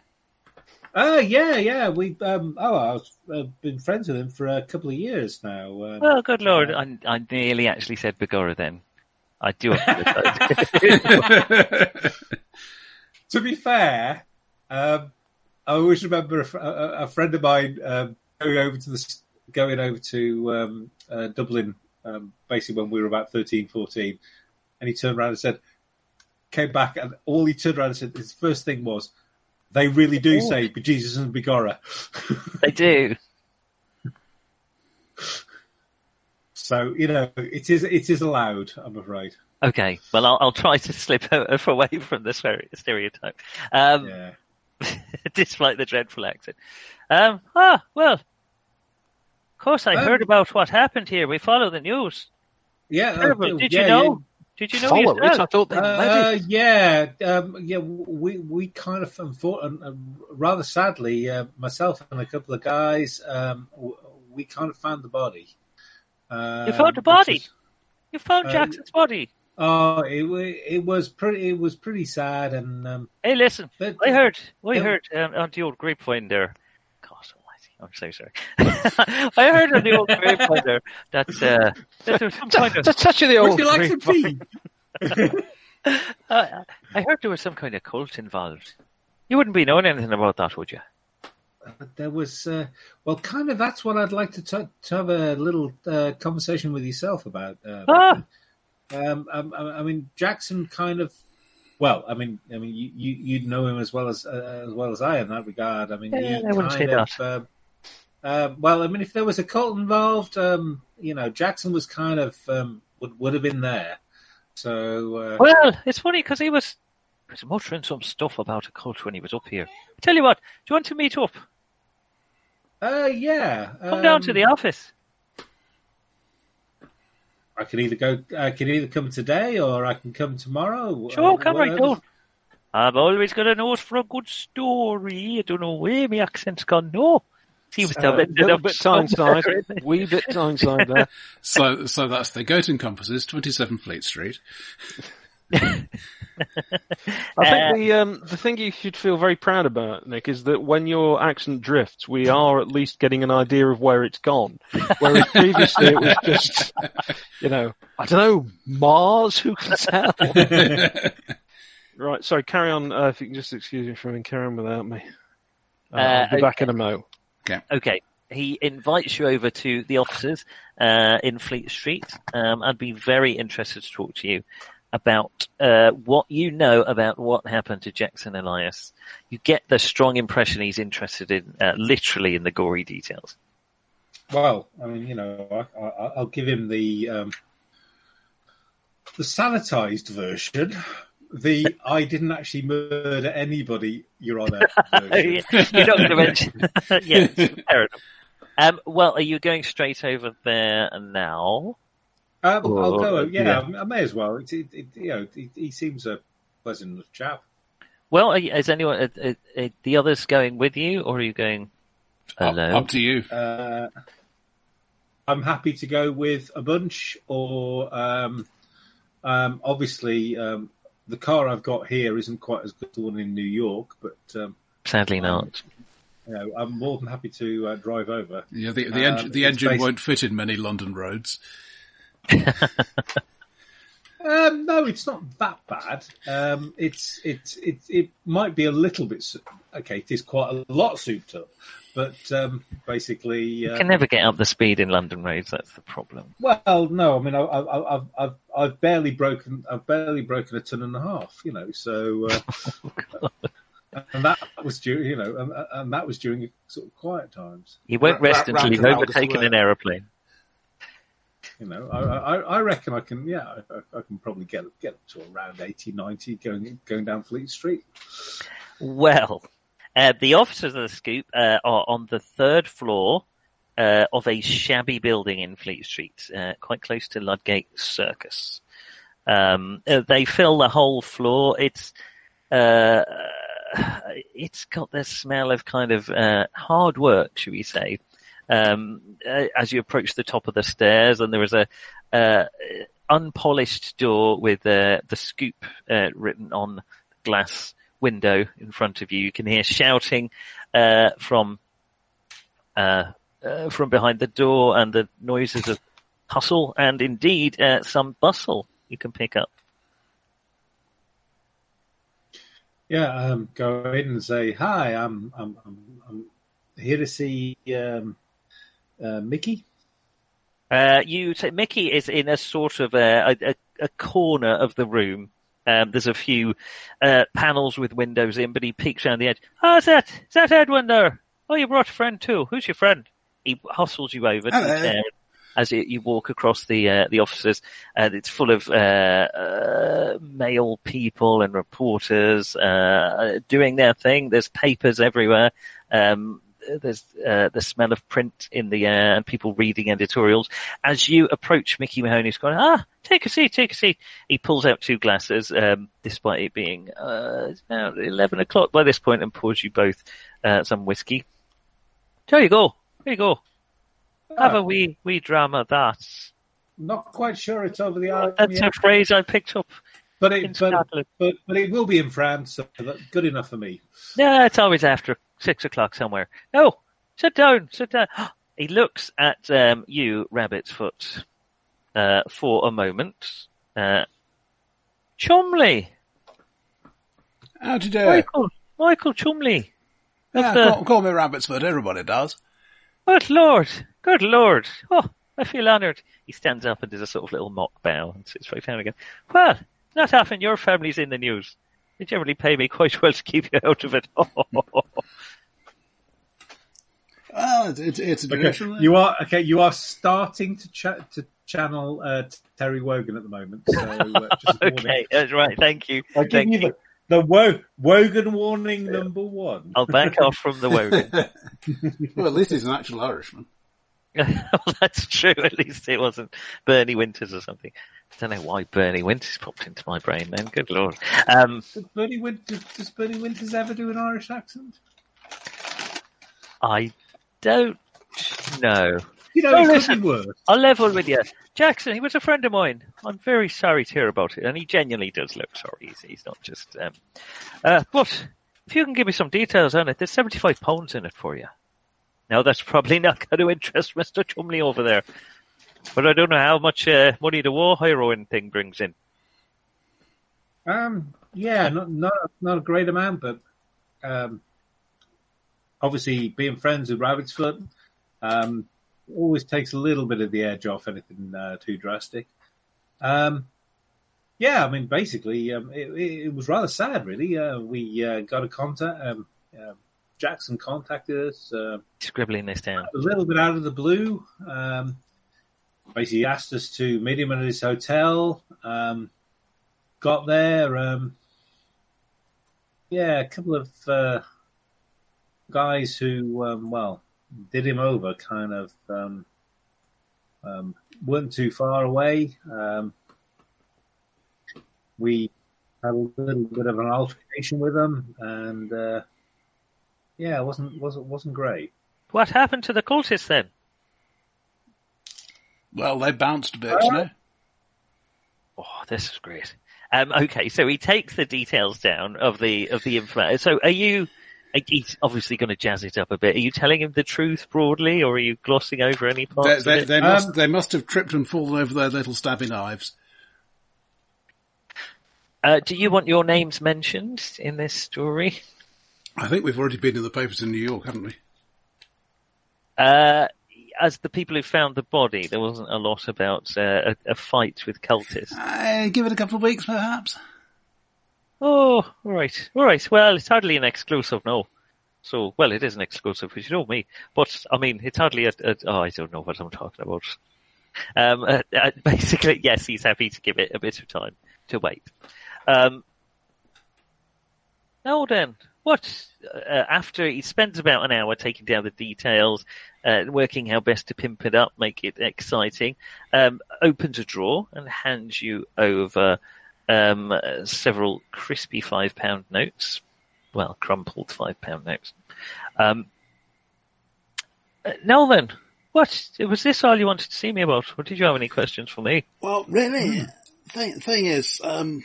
Uh, yeah, yeah. We um, oh, I've uh, been friends with him for a couple of years now. Um, Well, good lord. uh, I, I nearly actually said Begorra then. I do to be fair, um, I always remember a, a, a friend of mine um, going over to the going over to um, uh, Dublin, um, basically when we were about 13, 14, and he turned around and said, came back, and all he turned around and said, his first thing was, "They really do Oh. say Jesus and Begorra." they do. so you know, it is it is allowed. I'm afraid. Okay. Well, I'll, I'll try to slip away from the stereotype. Um, Yeah. despite the dreadful accent. Um, ah, well, of course I Um, heard about what happened here. We follow the news. Yeah. uh. Did you yeah, know? Did you know Follow it. I thought they led Uh, it. yeah, um, yeah. We we kind of unfor- uh, rather sadly, uh, myself and a couple of guys, um, we kind of found the body. Um, You found the body? is- You found Uh, Jackson's body. Oh, it it was pretty. It was pretty sad, and um, Hey, listen, but, I heard, I heard um, on the old grapevine there. God almighty, I'm so sorry. I heard of the old grapevine there that, uh, that there was some kind of Just touching the Would old you like some grapevine. tea? Uh, I heard there was some kind of cult involved. You wouldn't be knowing anything about that, would you? But there was, uh, well, kind of. That's what I'd like to t- to have a little uh, conversation with yourself about. Uh, Ah. Um, um, I I mean, Jackson kind of. Well, I mean, I mean, you you you'd know him as well as uh, as well as I in that regard. I mean, Yeah, he I wouldn't say kind of, uh, Um, well, I mean, if there was a cult involved, um, you know, Jackson was kind of um, would would have been there. So uh, Well, it's funny because he was he was muttering some stuff about a cult when he was up here. I Tell you what, do you want to meet up? uh, yeah, Come down to um, the office. I can either go. I can either come today or I can come tomorrow. Sure, Uh, come right down. I've always got a nose for a good story. I don't know where my accent's gone. No, seems to have A little bit somewhere, Tyneside, wee bit Tyneside there. So, so that's the Goat and Compasses, 27 Fleet Street. I Uh, think the um, the thing you should feel very proud about, Nick, is that when your accent drifts, we are at least getting an idea of where it's gone. Whereas previously it was just, you know, I don't know, Mars. Who can tell? right. Sorry. Carry on. Uh, if you can just excuse me for having carry on without me. Uh, I'll be Uh, back in a mo. Okay. He invites you over to the offices uh, in Fleet Street. Um, I'd be very interested to talk to you about uh, what you know about what happened to Jackson Elias. You get the strong impression he's interested in, uh, literally in the gory details. Well, I mean, you know, I, I, I'll give him the um, the sanitized version. The I didn't actually murder anybody, Your Honour. You're not going to mention. yes, fair enough. Um, well, are you going straight over there now? Um, I'll go. Yeah, yeah. I may as well. It, it, it, you know, he, he seems a pleasant enough chap. Well, are you, is anyone, uh, uh, uh, the others going with you, or are you going up, alone? up to you. Uh, I'm happy to go with a bunch, or um, um, obviously um, the car I've got here isn't quite as good as the one in New York, but um, Sadly not. you know, I'm more than happy to uh, drive over. Yeah, the, the, Um, engine the engine based- won't fit in many London roads. Um, no, it's not that bad. Um, it's it's it it might be a little bit okay. It is quite a lot souped up, but um, basically, You uh, can never get up the speed in London roads. That's the problem. well, no. I mean, I, I, I've I've I've barely broken I've barely broken a ton and a half. You know, so uh, and that was during you know, and, and that was during sort of quiet times. You won't Ra- rest ra- until you've overtaken an aeroplane. You know, I, I, I reckon I can. Yeah, I, I can probably get get up to around 80, 90 going going down Fleet Street. Well, uh, the officers of the scoop uh, are on the third floor uh, of a shabby building in Fleet Street, uh, quite close to Ludgate Circus. Um, uh, they fill the whole floor. It's uh, it's got the smell of kind of uh, hard work, should we say? Um, as you approach the top of the stairs, and there is a uh, unpolished door with uh, the scoop uh, written on glass window in front of you. You can hear shouting uh, from uh, uh, from behind the door, and the noises of hustle and indeed some bustle you can pick up. Yeah, um, go in and say hi. I'm I'm I'm, I'm here to see um, uh, Mickey. Uh, you t- Mickey is in a sort of a, a, a corner of the room. Um, there's a few uh, panels with windows in, but he peeks around the edge. Oh, is that is that Edwin there? Oh, you brought a friend too. Who's your friend? He hustles you over to the chair as you, you walk across the uh, the offices. And it's full of uh, uh, male people and reporters uh, doing their thing. There's papers everywhere. Um, there's uh, the smell of print in the air and people reading editorials. As you approach Mickey Mahoney's going, ah, take a seat, take a seat. He pulls out two glasses, um, despite it being uh, it's about 11 o'clock by this point, and pours you both uh, some whiskey. There you go. There you go. Have a wee, wee drama that. Not quite sure it's over the island That's yet, a phrase I picked up but it but, but but it will be in France. So good enough for me. Yeah, it's always after six o'clock somewhere. No, sit down, sit down. He looks at um, you, Rabbit's Foot, uh, for a moment. Uh, Chumley, How do you do? Michael, Michael Chumley. Yeah, the- call, call me Rabbit's Foot, everybody does. Good Lord, good Lord. Oh, I feel honoured. He stands up and does a sort of little mock bow and sits right down again. Well, not often your family's in the news. They generally pay me quite well to keep you out of it. Well, it's, it's, it's Okay, you are okay. You are starting to cha- to channel uh, Terry Wogan at the moment. So uh, just. Okay, that's right. Thank you. I give Thank you the the Wo- Wogan warning number one. I'll back off from the Wogan. well, at least he's an actual Irishman. well, that's true. At least it wasn't Bernie Winters or something. I don't know why Bernie Winters popped into my brain then. Good lord. Um, Does Bernie, Win- does, does Bernie Winters ever do an Irish accent? I don't know. You know, could listen. I'll level with you. Jackson, he was a friend of mine. I'm very sorry to hear about it, and he genuinely does look sorry. He's, he's not just. Um, uh, but if you can give me some details on it, there's 75 pounds in it for you. Now that's probably not going to interest Mr. Chumley over there, but I don't know how much uh, money the war heroin thing brings in. Um, yeah, not not not a great amount, but um, obviously being friends with Rabbit's Foot um, always takes a little bit of the edge off anything uh, too drastic. Um, yeah, I mean, basically, um, it, it was rather sad, really. Uh, we uh, got a contact. Um, uh, Jackson contacted us uh, Scribbling this down. a little bit out of the blue. Um, basically asked us to meet him at his hotel. Um, got there. Um, yeah, a couple of uh, guys who, um, well, did him over, kind of um, um, weren't too far away. Um, we had a little bit of an altercation with them, and uh, yeah, it wasn't wasn't wasn't great. What happened to the cultists then? Well, they bounced a bit, Uh, no? Oh, this is great. Um, okay, so he takes the details down of the of the information. So, are you? He's obviously going to jazz it up a bit. Are you telling him the truth broadly, or are you glossing over any They, parts they, of it? they Um, must they must have tripped and fallen over their little stabby knives. Uh, do you want your names mentioned in this story? I think we've already been in the papers in New York, haven't we? Uh, as the people who found the body, there wasn't a lot about uh, a, a fight with cultists. Uh, give it a couple of weeks, perhaps. Oh, all right, all right. Well, it's hardly an exclusive, no. So, well, it is an exclusive, because you know me. But I mean, it's hardly a. a oh, I don't know what I'm talking about. Um, uh, uh, basically, yes, he's happy to give it a bit of time to wait. Um, now then, what? Uh, after he spends about an hour taking down the details, uh, working how best to pimp it up, make it exciting, um, opens a drawer and hands you over um, several crispy five pound notes. Well, crumpled five pound notes. Um, uh, now then, what was this all you wanted to see me about, or did you have any questions for me? Well, really, thing, thing is, um,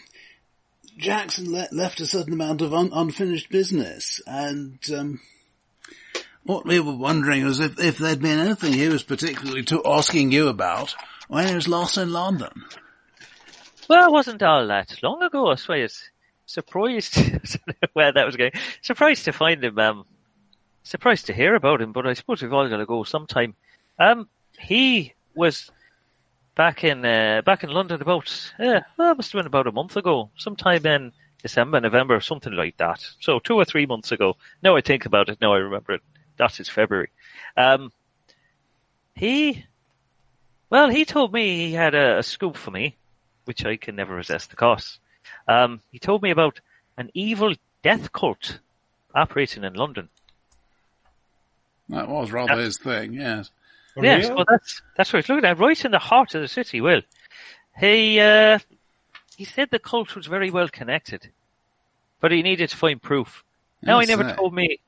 Jackson le- left a certain amount of un- unfinished business, and um, what we were wondering was if, if there'd been anything he was particularly to- asking you about when he was last in London. Well, it wasn't all that long ago. I it's surprised where that was going. Surprised to find him. Um, surprised to hear about him, but I suppose we've all got to go sometime. Um, he was back in uh, back in London about uh, well, must have been about a month ago, sometime in December, November, something like that. So two or three months ago. Now I think about it, now I remember it. That is February. Um, he, well, he told me he had a, a scoop for me, which I can never resist the cost. Um, he told me about an evil death cult operating in London. That was rather his thing, yes. For yes, real? well, that's that's what he's looking at, right in the heart of the city. Will he? Uh, he said the cult was very well connected, but he needed to find proof. Now he never sir. told me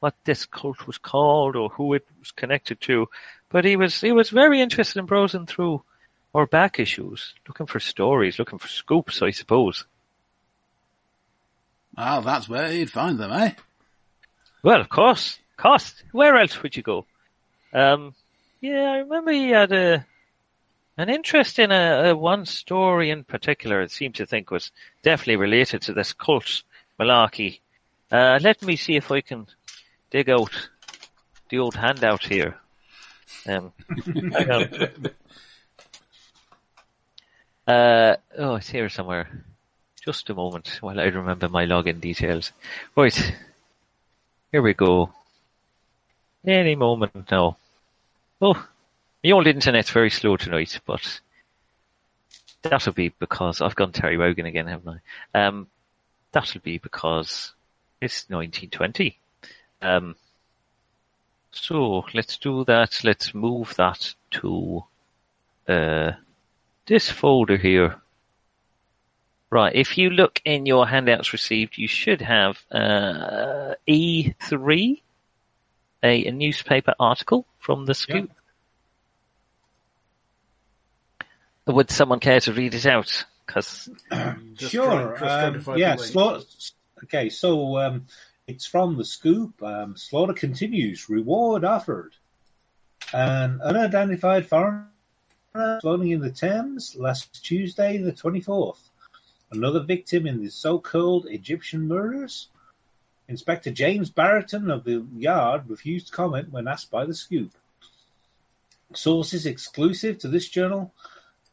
what this cult was called or who it was connected to, but he was he was very interested in browsing through our back issues, looking for stories, looking for scoops, I suppose. Well, that's where he'd find them, eh? Well, of course, cost. Where else would you go? Um, yeah, I remember he had a an interest in a, a one story in particular. It seemed to think was definitely related to this cult malarkey. Uh, let me see if I can dig out the old handout here. Um, hang on. Uh, oh, it's here somewhere. Just a moment while I remember my login details. Right. Here we go. Any moment now. Oh, the old internet's very slow tonight, but that'll be because I've gone Terry Wogan again, haven't I? Um, that'll be because it's 1920. Um, so let's do that. Let's move that to uh, this folder here. Right, if you look in your handouts received, you should have uh, E3, a, a newspaper article from the scoop. Would someone care to read it out? Because sure. try- just trying to um, yeah. Slaughter, okay. So um, it's from the scoop. Um, slaughter continues. Reward offered. An unidentified foreigner floating in the Thames last Tuesday, the twenty fourth. Another victim in the so-called Egyptian murders. Inspector James Barrington of the Yard refused comment when asked by the scoop. Sources exclusive to this journal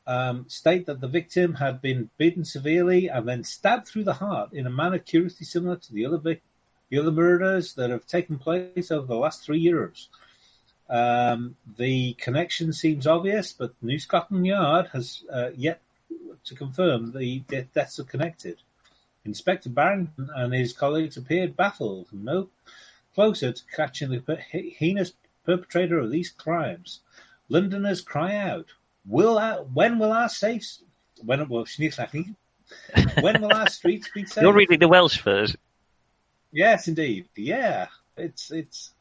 um, state that the victim had been beaten severely and then stabbed through the heart in a manner curiously similar to the other the other murders that have taken place over the last three years. Um, the connection seems obvious, but New Scotland Yard has uh, yet to confirm the de- deaths are connected. Inspector Barrington and his colleagues appeared baffled, no closer to catching the per- heinous perpetrator of these crimes. Londoners cry out, "Will our, when will our safes when well, when will our streets be safe?" you're reading the Welsh first. Yes, indeed. Yeah, it's it's.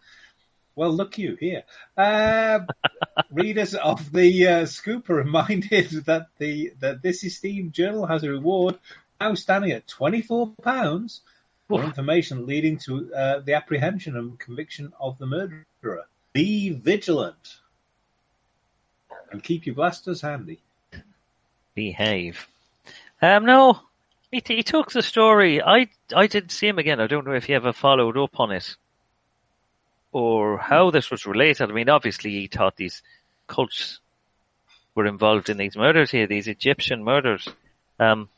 Well, look you here. Uh, readers of the uh, Scoop are reminded that the that this esteemed journal has a reward now standing at twenty four pounds for information leading to uh, the apprehension and conviction of the murderer. Be vigilant and keep your blasters handy. Behave. Um, no, he, he took the story. I I didn't see him again. I don't know if he ever followed up on it or how this was related. I mean, obviously he thought these cults were involved in these murders here, these Egyptian murders. Um,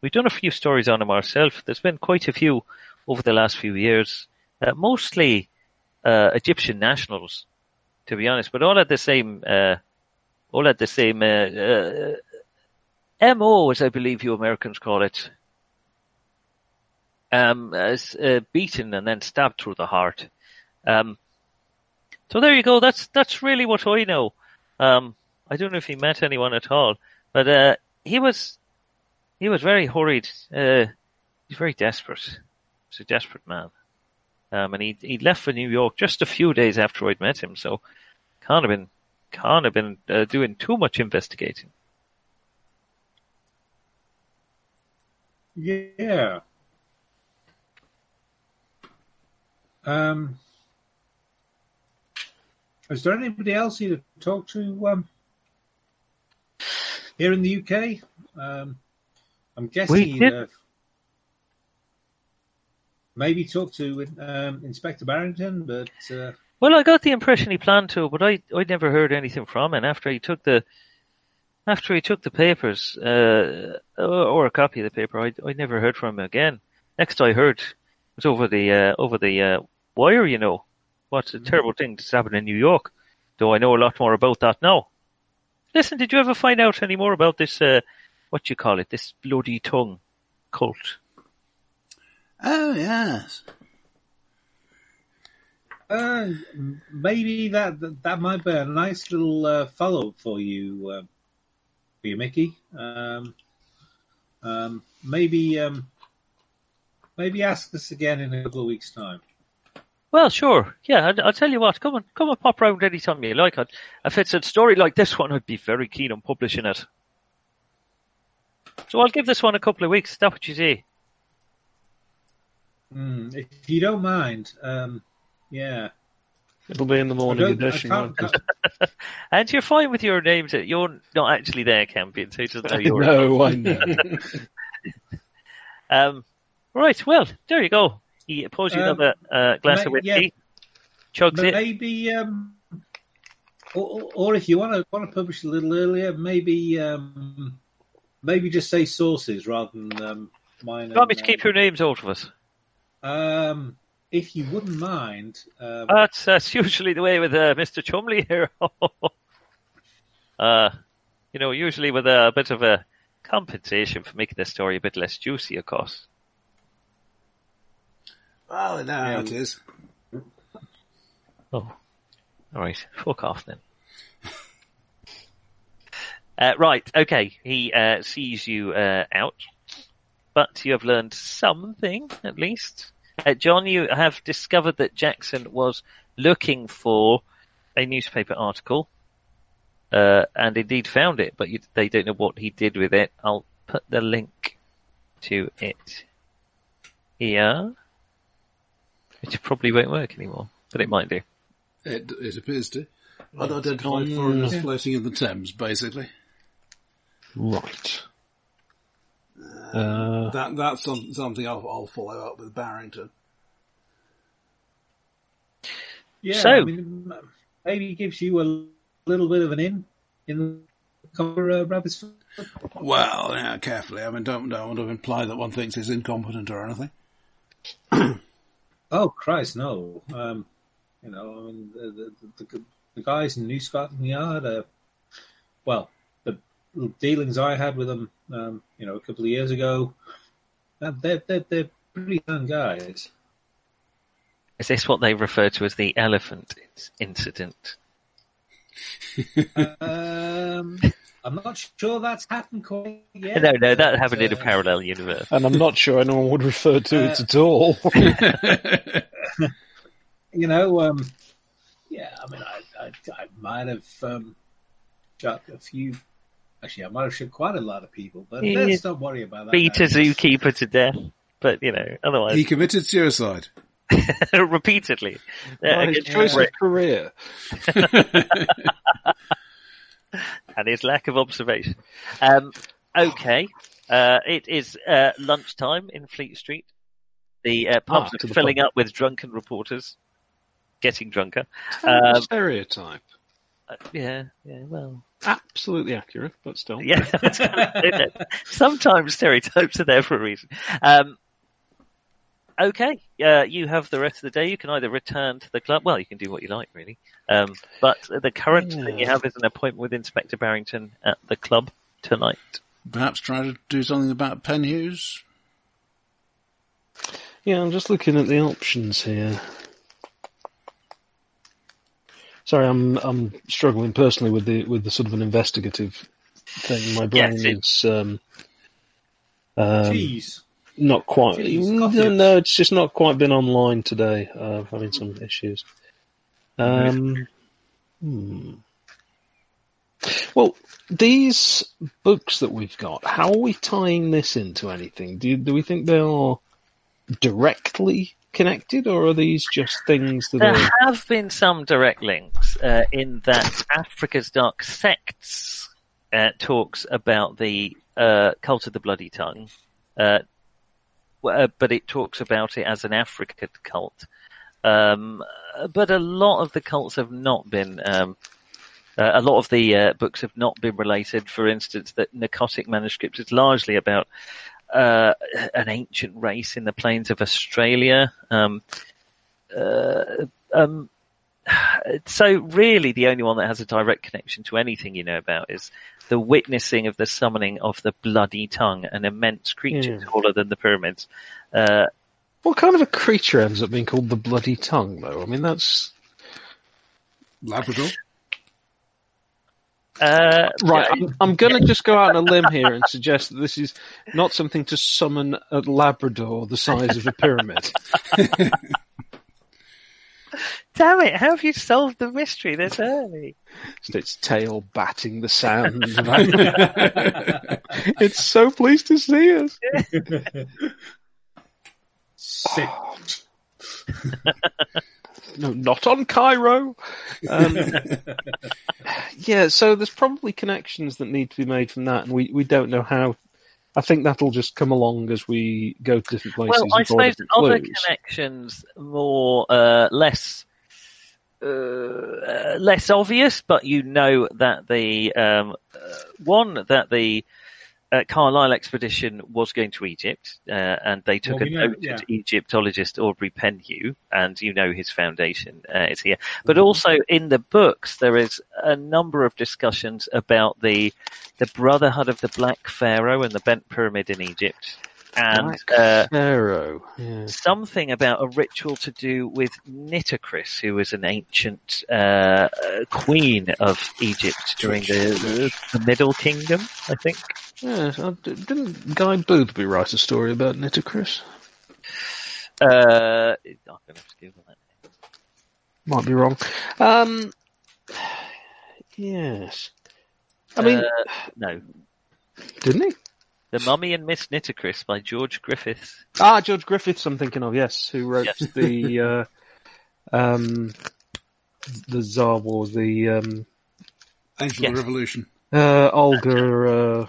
we've done a few stories on them ourselves. There's been quite a few over the last few years, uh, mostly uh, Egyptian nationals, to be honest, but all at the same, uh, all had the same uh, uh, MO, as I believe you Americans call it. Um, as uh, beaten and then stabbed through the heart. Um, so there you go. That's that's really what I know. Um, I don't know if he met anyone at all, but uh, he was he was very hurried. Uh, he's very desperate. He's a desperate man, um, and he he left for New York just a few days after I'd met him. So can't have been can't have been uh, doing too much investigating. Yeah. Um, is there anybody else you to talk to um, here in the UK? Um, I'm guessing you'd have maybe talk to um, Inspector Barrington, but uh, Well, I got the impression he planned to, but I I never heard anything from him after he took the after he took the papers uh, or, or a copy of the paper. I I never heard from him again. Next I heard was over the uh, over the uh, wire. You know, what's a terrible thing that's happened in New York. Though I know a lot more about that now. Listen, did you ever find out any more about this? Uh, what you call it? This bloody tongue cult. Oh yes. uh, maybe that, that that might be a nice little uh, follow up for you, uh, for you, Mickey. Um, um, maybe um, maybe ask us again in a couple of weeks' time. Well, sure. Yeah, I'll, I'll tell you what. Come on, come and pop round anytime you like. I'd, if it's a story like this one, I'd be very keen on publishing it. So I'll give this one a couple of weeks. Is that what you say? Mm, if you don't mind, um, yeah. It'll be in the morning edition. can't- won't it? And you're fine with your names. You're not actually there, Campion, so he doesn't know you're. no, I know. Um, right. Well, there you go. He pours you Um, another uh, glass of ma- yeah. whiskey. Chugs it. maybe, um, or, or if you want to want to publish a little earlier, maybe um, maybe just say sources rather than um, mine. You want me to keep your names out of it? Um, if you wouldn't mind, um, That's, that's usually the way with uh, Mr. Chumley here. uh, you know, usually with a bit of a compensation for making the story a bit less juicy, of course. Well, know how it is. Oh, all right. Fuck off then. uh, right. Okay. He uh, sees you uh, out, but you have learned something at least. Uh, John, you have discovered that Jackson was looking for a newspaper article, uh, and indeed found it, but you, they don't know what he did with it. I'll put the link to it here, which probably won't work anymore, but it might do. It, it appears to. Unidentified foreigners floating in the Thames, basically. Right. Uh, That that's some, something I'll, I'll follow up with Barrington. yeah, So- I mean, maybe it gives you a little bit of an in in the cover uh, rabbit's foot. Well, yeah, carefully. I mean, don't don't want to imply that one thinks he's incompetent or anything. Oh Christ, no! Um, you know, I mean, the the, the, the guys in New Scotland Yard. Uh, well, the dealings I had with them, um, you know, a couple of years ago, uh, they're they're, they're pretty young guys. Is this what they refer to as the elephant incident? Um, I'm not sure that's happened quite yet. no, no, that but, happened in a uh, parallel universe. and I'm not sure anyone would refer to it Uh, at all. you know, um, yeah, I mean, I, I, I might have um, shot a few. Actually, I might have shot quite a lot of people, but Yeah. let's not worry about that. Beat a zookeeper to death, but you know, otherwise, He committed suicide. repeatedly. Yeah, Right, against choice of career. and his lack of observation. Um, okay, uh, it is uh, lunchtime in Fleet Street. The uh, pubs Ah, are the filling pub. up with drunken reporters, getting drunker. Um, stereotype. Uh, yeah, yeah, well, Absolutely accurate, but still. yeah. Sometimes stereotypes are there for a reason. Um, okay, uh, you have the rest of the day. You can either return to the club. Well, you can do what you like, really. Um, but the current thing you have is an appointment with Inspector Barrington at the club tonight. Perhaps try to do something about Penhew. Yeah, I'm just looking at the options here. Sorry, I'm I'm struggling personally with the with the sort of an investigative thing. My brain Yes, it- is um, um, Jeez. Not quite. Jeez, no, no, it's just not quite been online today. Uh, having some issues. Um, hmm. Well, these books that we've got, how are we tying this into anything? Do do we think they are directly connected, or are these just things that There are? have been some direct links uh, in that Africa's Dark Sects uh, talks about the uh, cult of the bloody tongue, uh, but it talks about it as an African cult. Um, but a lot of the cults have not been. Um, uh, a lot of the uh, books have not been related. For instance, that Pnakotic manuscripts is largely about uh, an ancient race in the plains of Australia. Um, uh, um, so really the only one that has a direct connection to anything you know about is the witnessing of the summoning of the bloody tongue, an immense creature Yeah. taller than the pyramids. Uh, What kind of a creature ends up being called the bloody tongue, though? I mean, that's Labrador. uh, right. I'm, I'm going to just go out on a limb here and suggest that this is not something to summon a Labrador the size of a pyramid. Damn it, how have you solved the mystery this early? Just its tail batting the sand. it's so pleased to see us. Sit. No, not on Cairo. Um, yeah, so there's probably connections that need to be made from that, and we, we don't know how. I think that'll just come along as we go to different places. Well, I suppose other clues. connections more uh, less uh, uh, less obvious, but you know that the um, uh, one that the uh, Carlyle expedition was going to Egypt, uh, and they took Well, we a noted yeah. Egyptologist Aubrey Penhew, and you know his foundation uh, is here. But Mm-hmm. also in the books, there is a number of discussions about the the Brotherhood of the Black Pharaoh and the Bent Pyramid in Egypt, and uh. Yeah. something about a ritual to do with Nitocris, who was an ancient uh, uh, queen of Egypt during the, the Middle Kingdom, I think. Yeah, uh, didn't Guy Boothby write a story about Nitocris? Uh, I'm going to have to Google that. Might be wrong. Um, yes. I mean, Uh, no. didn't he? The Mummy and Miss Nitocris by George Griffiths. Ah, George Griffiths, I'm thinking of, yes, who wrote Yes. the, uh, um, the Tsar War, the, um, Angel Yes. of the Revolution. uh, Olga, uh,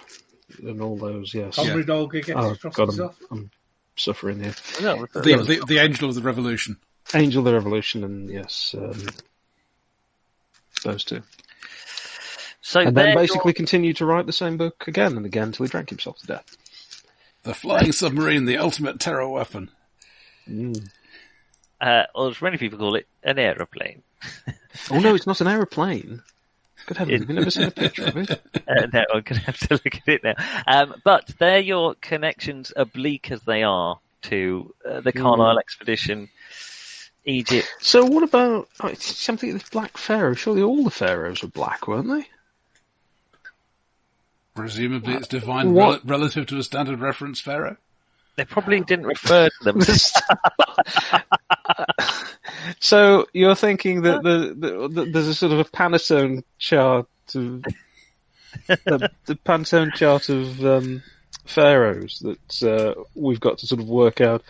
and all those, yes. Comrade Olga gets Oh, his God, trousers I'm, off. I'm suffering here. No, The, the, the Angel of the Revolution. Angel of the Revolution, and yes, um, those two. So And then you're- basically continued to write the same book again and again until he drank himself to death. The flying submarine, the ultimate terror weapon. Mm. uh, or as many people call it, an aeroplane. Oh no, it's not an aeroplane. Good heavens, have you never seen a picture of it? Uh, no, I'm going to have to look at it now. Um, but they're your connections, oblique as they are, to uh, the Carlyle expedition, Egypt. So what about oh, it's something with Black Pharaoh? Surely all the pharaohs were black, weren't they? Presumably it's divine What? rel- relative to a standard reference pharaoh. They probably didn't refer to them. so you're thinking that the, the, the there's a sort of a Pantone chart of the, the Pantone chart of um, pharaohs that uh, we've got to sort of work out.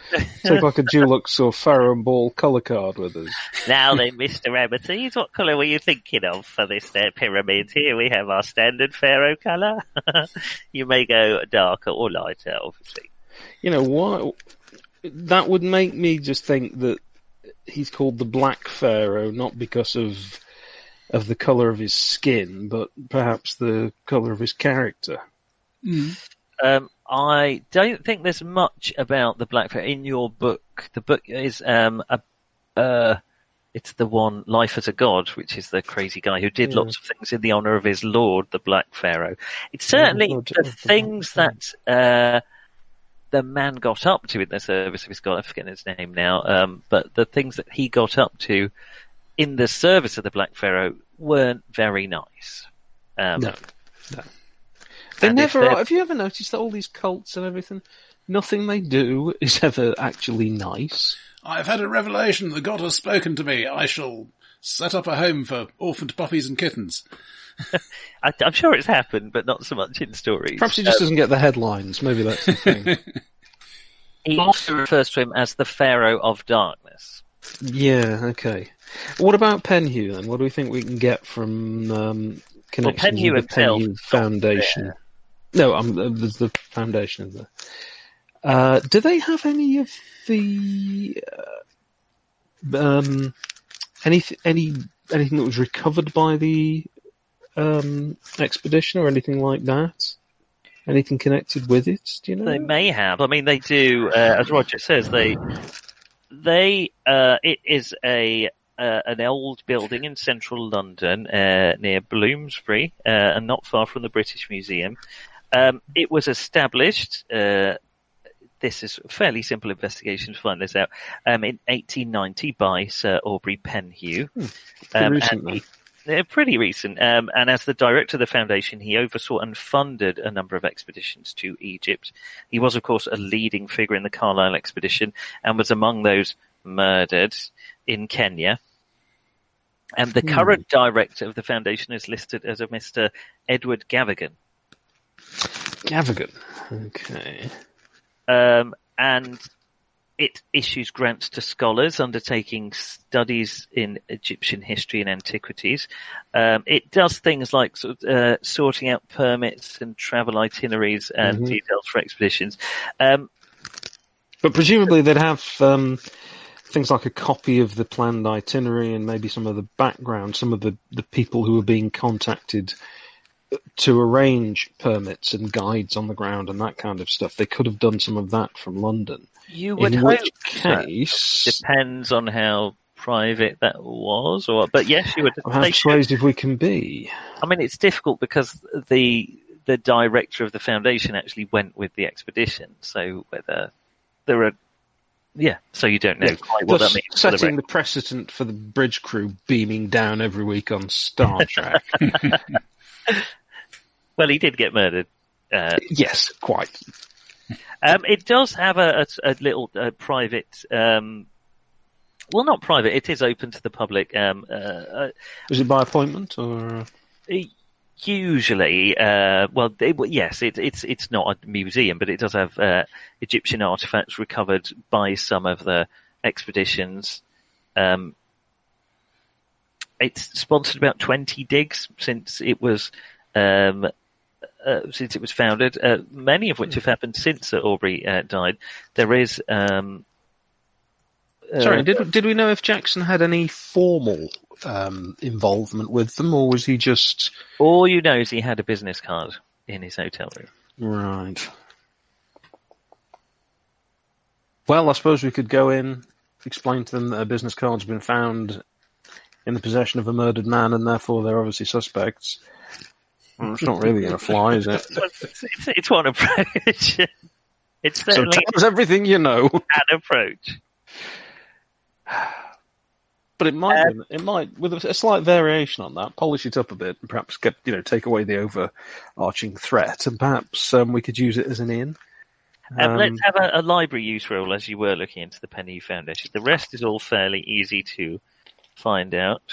Take like a Dulux or Pharaoh and Ball color card with us. now then, Mr. Amatees, what colour were you thinking of for this uh, pyramid? Here we have our standard pharaoh colour. you may go darker or lighter, obviously. You know why? That would make me just think that he's called the Black Pharaoh not because of of the color of his skin, but perhaps the color of his character. Um, I don't think there's much about the Black Pharaoh in your book. The book is um, a, uh, it's the one Life as a God, which is the crazy guy who did Yeah. lots of things in the honor of his lord, the Black Pharaoh. It's certainly the things that uh, the man got up to in the service of his God. I forget his name now, um, but the things that he got up to in the service of the Black Pharaoh weren't very nice. Um, No. They And never. they're- Have you ever noticed that all these cults and everything, nothing they do is ever actually nice? I've had a revelation. The god has spoken to me. I shall set up a home for orphaned puppies and kittens. I, I'm sure it's happened, but not so much in stories. Perhaps he just doesn't get the headlines. Maybe that's the thing. He also refers to him as the Pharaoh of Darkness. yeah. Okay. What about Penhew then? What do we think we can get from um, connections Penhew with the himself Penhew is not Foundation? No, um, there's the foundation. There. Uh, do they have any of the uh, um, any any anything that was recovered by the um, expedition or anything like that? Anything connected with it? Do you know? They may have. I mean, they do. Uh, as Roger says, they they uh, it is a uh, an old building in central London uh, near Bloomsbury, uh, and not far from the British Museum. Um, it was established. Uh, this is a fairly simple investigation to find this out. Um, in 1890 by Sir Aubrey Penhew. Pretty Um, recent, and he- pretty recent. Um, and as the director of the foundation, he oversaw and funded a number of expeditions to Egypt. He was, of course, a leading figure in the Carlyle expedition and was among those murdered in Kenya. And the current director of the foundation is listed as a Mr. Edward Gavigan. Gavigan. Okay. Um, and it issues grants to scholars undertaking studies in Egyptian history and antiquities. Um, it does things like sort of, uh, sorting out permits and travel itineraries and Mhm. details for expeditions. Um, But presumably they'd have um, things like a copy of the planned itinerary and maybe some of the background, some of the, the people who are being contacted to arrange permits and guides on the ground and that kind of stuff. They could have done some of that from London. You would In hope case, Depends on how private that was, or but yes, you would. how persuasive we can be. I mean, it's difficult because the the director of the foundation actually went with the expedition. So whether there are, yeah, so you don't know Yeah, quite what Thus that means. for the setting the precedent for the bridge crew beaming down every week on Star Trek. Well, he did get murdered. Uh, yes, quite. um, it does have a, a, a little uh, private. Um, well, not private. It is open to the public. Um, uh, uh, Is it by appointment or? Usually, uh, well, it, well, yes, it, it's it's not a museum, but it does have uh, Egyptian artifacts recovered by some of the expeditions. Um, it's sponsored about twenty digs since it was um, uh, since it was founded. Uh, many of which have happened since Aubrey uh, died. There is. Um, Sorry, did did we know if Jackson had any formal um, involvement with them, or was he just all you know is he had a business card in his hotel room. right? Well, I suppose we could go in, explain to them that a business card's been found in the possession of a murdered man, and therefore they're obviously suspects. Well, it's not really going to fly, is it? It's, it's, it's one approach. It's So certainly tell us everything you know. an approach. But it might, be, it might, with a, slight variation on that, polish it up a bit, and perhaps get you know take away the overarching threat, and perhaps um, we could use it as an in. Um, Um, let's have a, a library use roll as you were looking into the Penhew Foundation. The rest is all fairly easy to find out.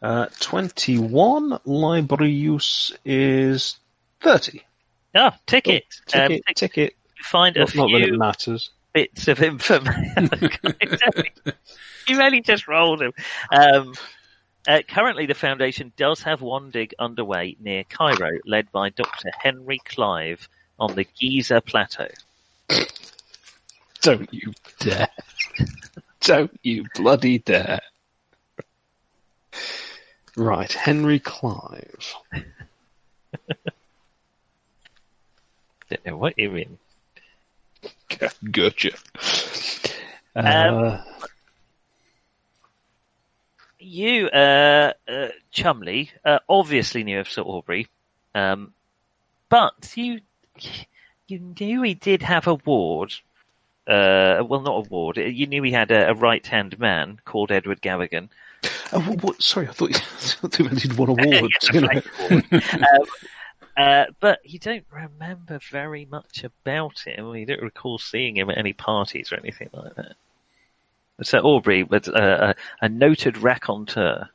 Uh, Twenty-one library use is thirty. Ah, ticket. Ticket, Um, tick- ticket. find a Not, not that it matters. Bits of information. you really just rolled him. Um, uh, currently, the foundation does have one dig underway near Cairo, led by Dr. Henry Clive on the Giza Plateau. Don't you dare! Don't you bloody dare! Right, Henry Clive. Don't know what you're in. Gotcha. Um, Uh, You, uh, uh, Chumley, uh, obviously knew of Sir Aubrey, um, but you, you knew he did have a ward. Uh, well, not a ward. You knew he had a, a right-hand man called Edward Gavigan. oh, what, what- sorry, I thought you, I thought you meant he'd won awards. Yeah, you know. right ward. um, uh, but you don't remember very much about him. You don't recall seeing him at any parties or anything like that. Sir Aubrey was a, a, a noted raconteur,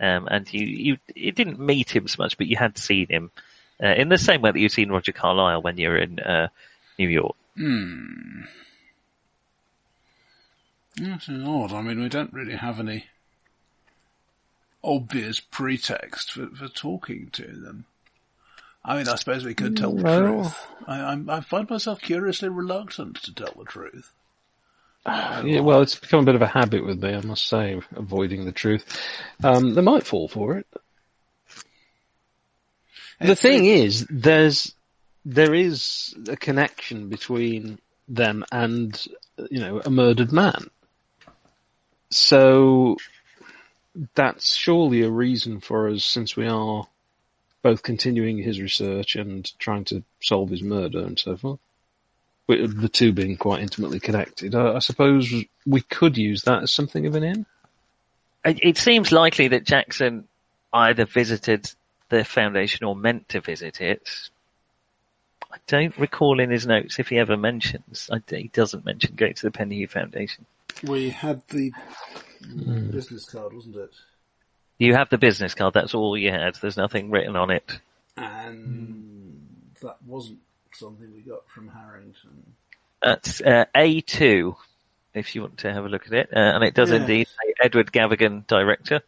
um, and you, you you didn't meet him so much, but you had seen him uh, in the same way that you've seen Roger Carlyle when you're in uh, New York. Hmm. That's odd. I mean, we don't really have any obvious pretext for, for talking to them. I mean, I suppose we could tell the truth. I, I'm, I find myself curiously reluctant to tell the truth. Yeah, well, it's become a bit of a habit with me, I must say, avoiding the truth. Um, they might fall for it. The thing is, there's there is a connection between them and you know a murdered man. So that's surely a reason for us, since we are both continuing his research and trying to solve his murder and so forth. With the two being quite intimately connected, I, I suppose we could use that as something of an in. It, it seems likely that Jackson either visited the foundation or meant to visit it. I don't recall in his notes if he ever mentions. I, he doesn't mention going to the Penhew Foundation. We had the hmm. business card, wasn't it? You have the business card. That's all you had. There's nothing written on it. And that wasn't something we got from Harrington. That's uh, A2, if you want to have a look at it. Uh, and it does Yeah. indeed say Edward Gavigan, director,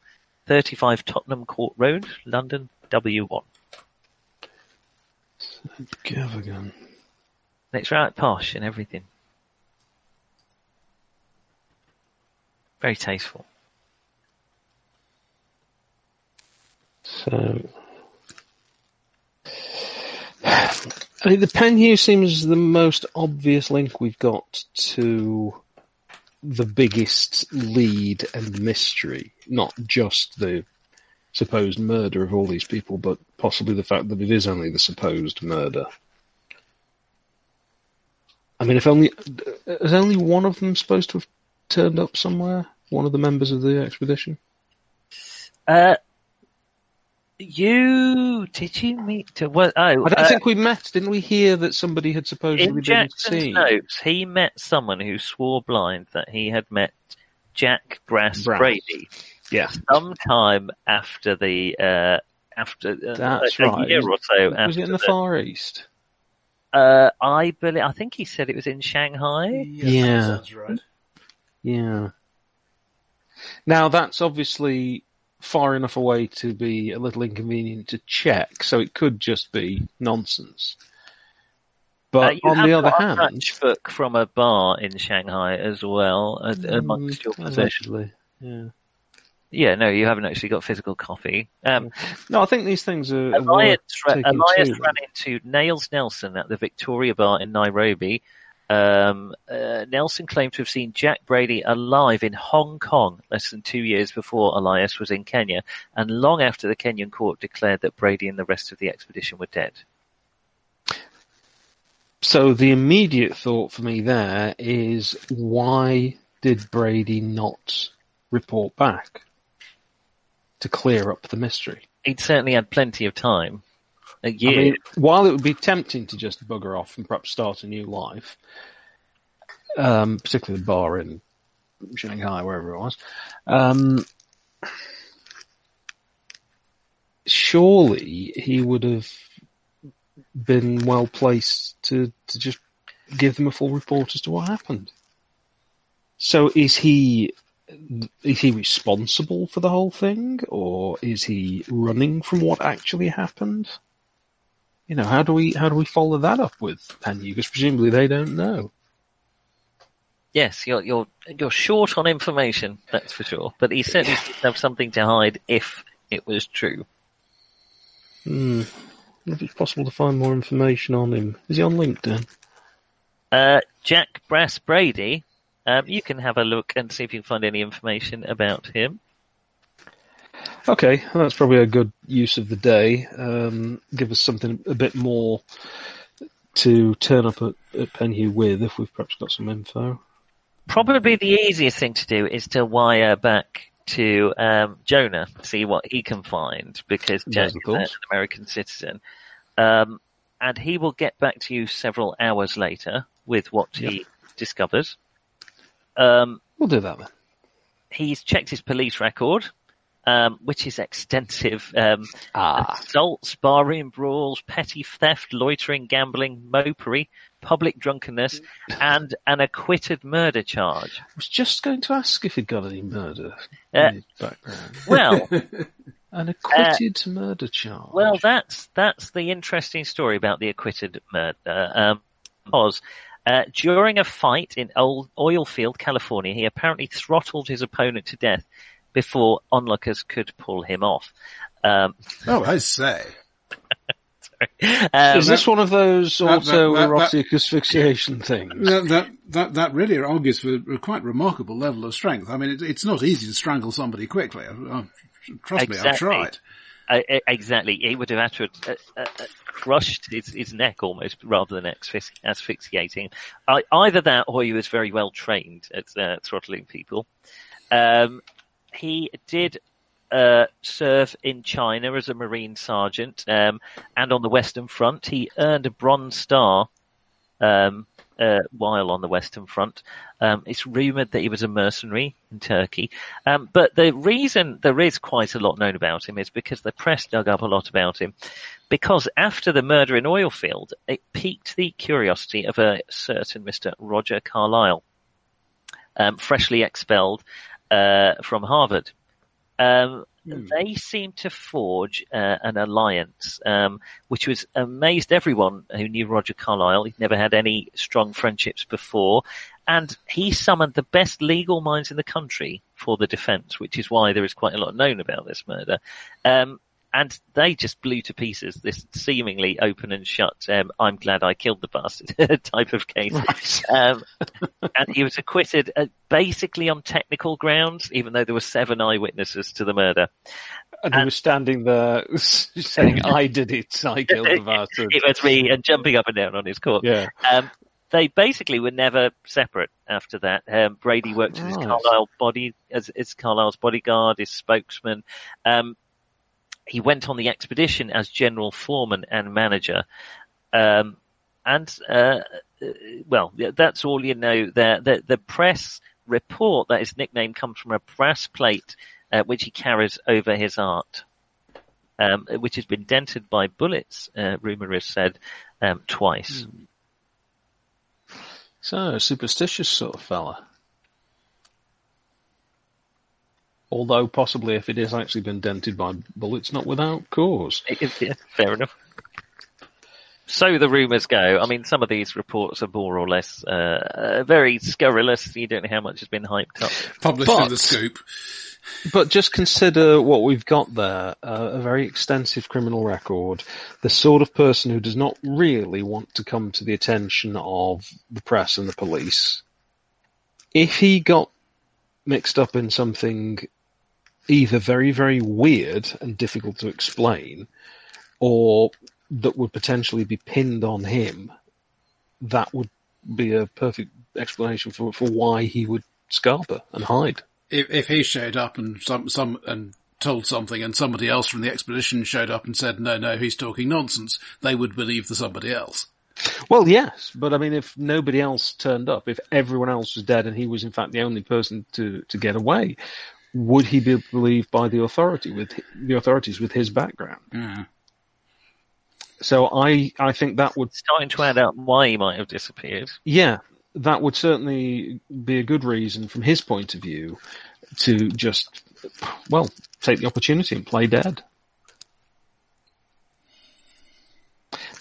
35 Tottenham Court Road, London, W1. Gavigan. And it's right posh and everything. Very tasteful. So I mean, the Penhew seems the most obvious link we've got to the biggest lead and mystery, not just the supposed murder of all these people, but possibly the fact that it is only the supposed murder. I mean, if only is only one of them supposed to have turned up somewhere? One of the members of the expedition. Uh, you did you meet to what? Oh, I don't uh, think we met. Didn't we hear that somebody had supposedly in been Jackson's seen? notes, he met someone who swore blind that he had met Jack Brass, Brass. Brady Yeah, sometime after the uh, after uh, That's a right. year or so was after it in the the- Far East? Uh, I believe I think he said it was in Shanghai. Yeah. sounds right. Yeah. Now that's obviously far enough away to be a little inconvenient to check, so it could just be nonsense. Uh, But you on the other hand, matchbook from a bar in Shanghai as well, uh, amongst your Mm, possessions. yeah. Yeah, no, you haven't actually got physical copy. Um, No, I think these things are. Elias, Elias ran into Nails Nelson at the Victoria Bar in Nairobi. Um, uh, Nelson claimed to have seen Jack Brady alive in Hong Kong less than two years before Elias was in Kenya, and long after the Kenyan court declared that Brady and the rest of the expedition were dead. So the immediate thought for me there is why did Brady not report back to clear up the mystery? He'd certainly had plenty of time. A I year. mean, while it would be tempting to just bugger off and perhaps start a new life, um, particularly the bar in Shanghai, wherever it was, um, surely he would have been well placed to, to just give them a full report as to what happened. So is he is he responsible for the whole thing, or is he running from what actually happened? You know, how do we how do we follow that up with Penhew? Because presumably they don't know. Yes, you're you're you're short on information, that's for sure. But he certainly seems to have something to hide if it was true. Hmm. If it's possible to find more information on him, is he on LinkedIn? Uh, Jack Brass Brady, um, you can have a look and see if you can find any information about him. Okay, that's probably a good use of the day. Um, give us something a bit more to turn up at, at Penhew with if we've perhaps got some info. Probably the easiest thing to do is to wire back to um, Jonah, see what he can find, because Yes, of is an. American citizen. Um, and he will get back to you several hours later with what he discovers. Um, We'll do that then. he's checked his police record, um, which is extensive. Um, Ah. assaults, barroom brawls, petty theft, loitering, gambling, mopery, public drunkenness, and an acquitted murder charge. I was just going to ask if he'd got any murder Uh, in his background. Well, An acquitted murder charge. well, that's that's the interesting story about the acquitted murder. Um, was uh, during a fight in Old Oilfield, California, he apparently throttled his opponent to death before onlookers could pull him off. Um, Oh, I say. um, is this one of those autoerotic asphyxiation things? That, that that that really argues for a quite remarkable level of strength. I mean, it, it's not easy to strangle somebody quickly. Uh, trust me, I've Exactly. tried. Uh, uh, exactly. He would have had to have uh, uh, uh, crushed his, his neck almost rather than asphyx- asphyxiating. I, either that or he was very well trained at uh, throttling people. Um, he did uh, serve in China as a Marine sergeant um, and on the Western Front. He earned a Bronze Star um, uh, while on the Western Front. Um, it's rumoured that he was a mercenary in Turkey. Um, but the reason there is quite a lot known about him is because the press dug up a lot about him. Because after the murder in Oilfield, it piqued the curiosity of a certain Mr. Roger Carlyle, um, freshly expelled uh, from Harvard. Um, They seemed to forge uh, an alliance, um, which was amazed everyone who knew Roger Carlyle. He'd never had any strong friendships before, and he summoned the best legal minds in the country for the defence, which is why there is quite a lot known about this murder. Um, and they just blew to pieces this seemingly open and shut, um, I'm glad I killed the bastard type of case. Um, and he was acquitted uh, basically on technical grounds, even though there were seven eyewitnesses to the murder. And he was standing there saying, I did it, I killed the bastard. it was me, and jumping up and down on his court. Yeah. Um, they basically were never separate after that. Um, Brady worked as his Carlyle body, as, as Carlyle's bodyguard, his spokesman. Um, he went on the expedition as general foreman and manager. Um, and, uh, well, that's all you know there. The, the press report that his nickname comes from a brass plate, uh, which he carries over his art. Um, which has been dented by bullets, uh, rumor has said, um, twice. So, superstitious sort of fella. Although possibly if it has actually been dented by bullets, not without cause. yeah, fair enough. So the rumours go. I mean, some of these reports are more or less uh, uh, very scurrilous. You don't know how much has been hyped up. Published But- in the scoop. But just consider what we've got there, uh, a very extensive criminal record, the sort of person who does not really want to come to the attention of the press and the police. If he got mixed up in something either very, very weird and difficult to explain, or that would potentially be pinned on him, that would be a perfect explanation for, for why he would scarper and hide. If, if he showed up and some, some, and told something and somebody else from the expedition showed up and said, no, no, he's talking nonsense, they would believe the somebody else. Well, yes, but I mean, if nobody else turned up, if everyone else was dead and he was in fact the only person to, to get away, would he be believed by the authority with the authorities with his background? Yeah. So I I think that would Starting to add up why he might have disappeared. yeah that would certainly be a good reason from his point of view to just well take the opportunity and play dead.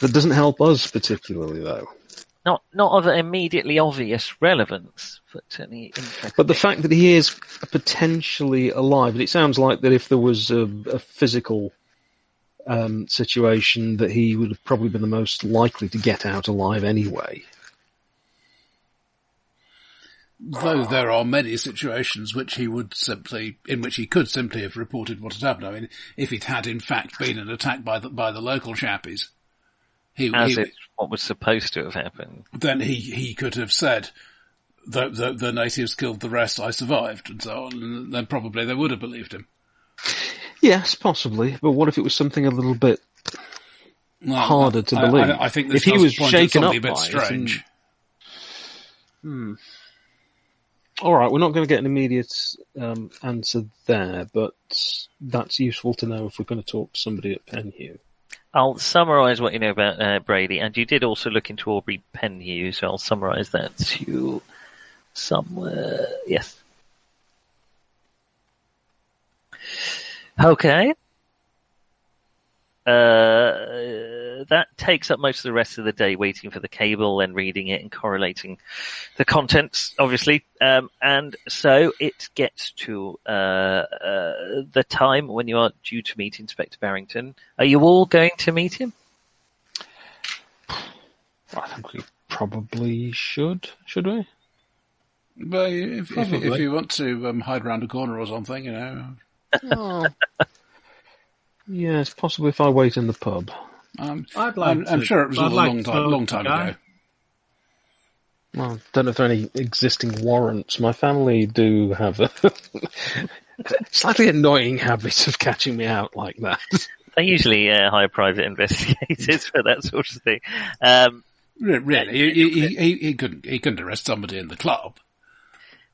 That doesn't help us particularly though. Not not of immediately obvious relevance, but certainly interesting. But the fact that he is potentially alive, it sounds like that if there was a, a physical um, situation, that he would have probably been the most likely to get out alive anyway. Though there are many situations which he would simply, in which he could simply have reported what had happened. I mean, if it had in fact been an attack by the, by the local chappies, he, as he it's what was supposed to have happened. then he, he could have said, the, the, the natives killed the rest, I survived, and so on, and then probably they would have believed him. Yes, possibly. But what if it was something a little bit Well, harder to I- I- believe? I, think this If he was point at shaken something up a bit by it and- strange. All right, we're not going to get an immediate um, answer there, but that's useful to know if we're going to talk to somebody at Penhew. I'll summarise what you know about uh, Brady, and you did also look into Aubrey Penhew, so I'll summarise that to you somewhere. Yes. Okay. Uh, that takes up most of the rest of the day waiting for the cable and reading it and correlating the contents, obviously. Um, and so it gets to uh, uh, the time when you are due to meet Inspector Barrington. Are you all going to meet him? I think we probably should, should we? But if, if, if you want to um, hide around a corner or something, you know, Oh. yeah, it's possible if I wait in the pub. um, I'd like I'm, I'm sure it was a like long time, long time ago. Well, don't know if there are any existing warrants. My family do have a slightly annoying habit of catching me out like that. They usually uh, hire private investigators for that sort of thing. Um, Re- Really, he, he, he, he couldn't he couldn't arrest somebody in the club.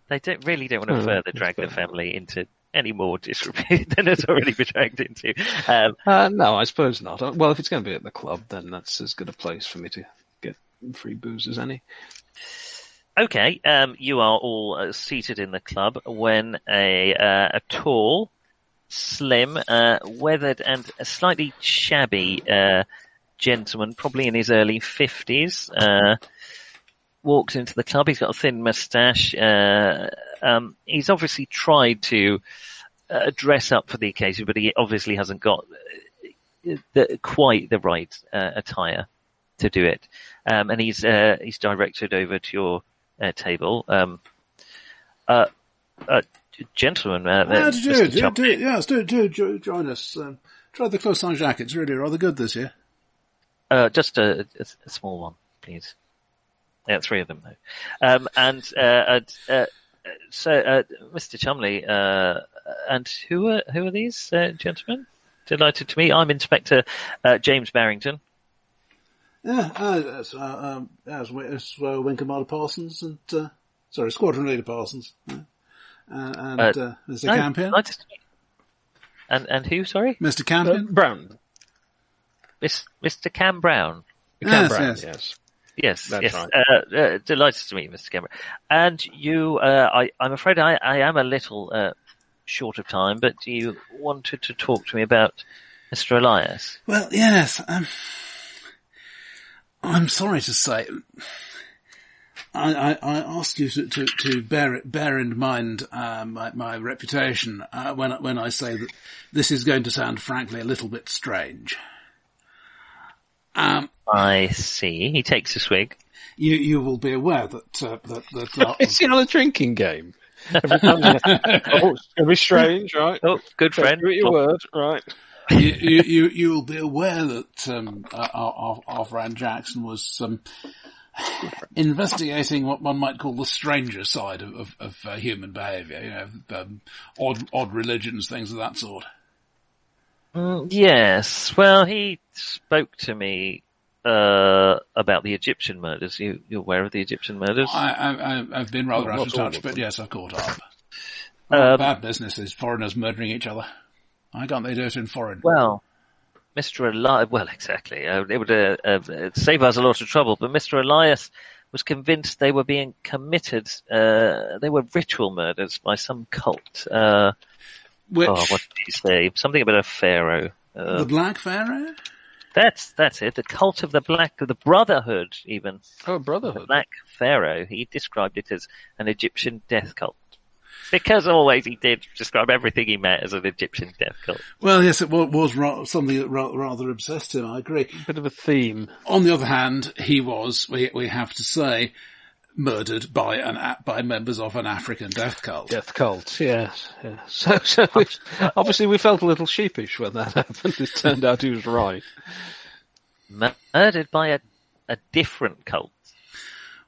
they don't really don't want to Oh, further drag the family into any more disrepute than it's already been dragged into. Um, Uh, no, I suppose not. Uh, Well, if it's going to be at the club, then that's as good a place for me to get free booze as any. Okay, um, you are all uh, seated in the club when a uh, a tall, slim, uh, weathered, and a slightly shabby uh, gentleman, probably in his early fifties, uh, walks into the club. He's got a thin moustache. Uh, um, he's obviously tried to uh, dress up for the occasion, but he obviously hasn't got the, quite the right uh, attire to do it. Um, and he's uh, he's directed over to your uh, table. Um, uh, uh, gentlemen, uh, Yeah, uh, do, do, do, yes, do, do, jo- join us. Um, try the Clos Saint Jacques. It's really rather good this year. Uh, just a, a, a small one, please. Yeah, three of them though. Um, and uh, and, uh, so, uh, Mr. Chumley, uh, and who are who are these uh, gentlemen? Delighted to meet. I'm Inspector uh, James Barrington. Yeah, uh, that's, uh, um, that's, that's uh, Winkelmar Parsons and, uh, sorry, Squadron Leader Parsons. Yeah. Uh, and, Uh, uh, Mr. No, Campion. delighted to meet- And and who? Sorry, Mr. Uh, Campion. Brown. Miss, Mr. Cam Brown. Cam Yes, Brown, yes. yes. Yes, That's yes. right. Uh, uh, delighted to meet you, Mr. Cameron. And you, uh, I, I'm afraid I, I am a little uh, short of time, but you wanted to talk to me about Mr. Elias. Well, yes. Um, I'm sorry to say, I, I, I asked you to, to, to bear it, bear in mind uh, my, my reputation uh, when when I say that this is going to sound, frankly, a little bit strange. Um, I see. He takes a swig. you you will be aware that uh, that that uh, Is he on a drinking game? Every oh, it's going to be strange, right? Oh, good friend. Give it your word, right? you, you, you, you will be aware that um, uh, our, our, our friend Jackson was um, investigating what one might call the stranger side of, of, of uh, human behaviour. You know, um, odd odd religions, things of that sort. Mm, yes. Well, he spoke to me uh, about the Egyptian murders. You, you're aware of the Egyptian murders? I, I, I- I've been rather Well, out of touch, but yes, I've caught up. Um, Bad business is foreigners murdering each other. Why can't they do it in foreign? Well, Mr. Elias, well, exactly. Uh, it would uh, uh, save us a lot of trouble, but Mr. Elias was convinced they were being committed, uh, they were ritual murders by some cult. Uh, Which oh, what did he say? Something about a pharaoh. Uh, the Black Pharaoh? That's, that's it. The cult of the black, of the brotherhood even. Oh, The Brotherhood. black pharaoh. He described it as an Egyptian death cult. Because always he did describe everything he met as an Egyptian death cult. Well, yes, it was, was something that rather obsessed him. I agree. Bit of a theme. On the other hand, he was, we, we have to say, murdered by an by members of an African death cult. Death cult, yes. yes. So, so we, obviously we felt a little sheepish when that happened. It turned out he was right. Murdered by a, a different cult.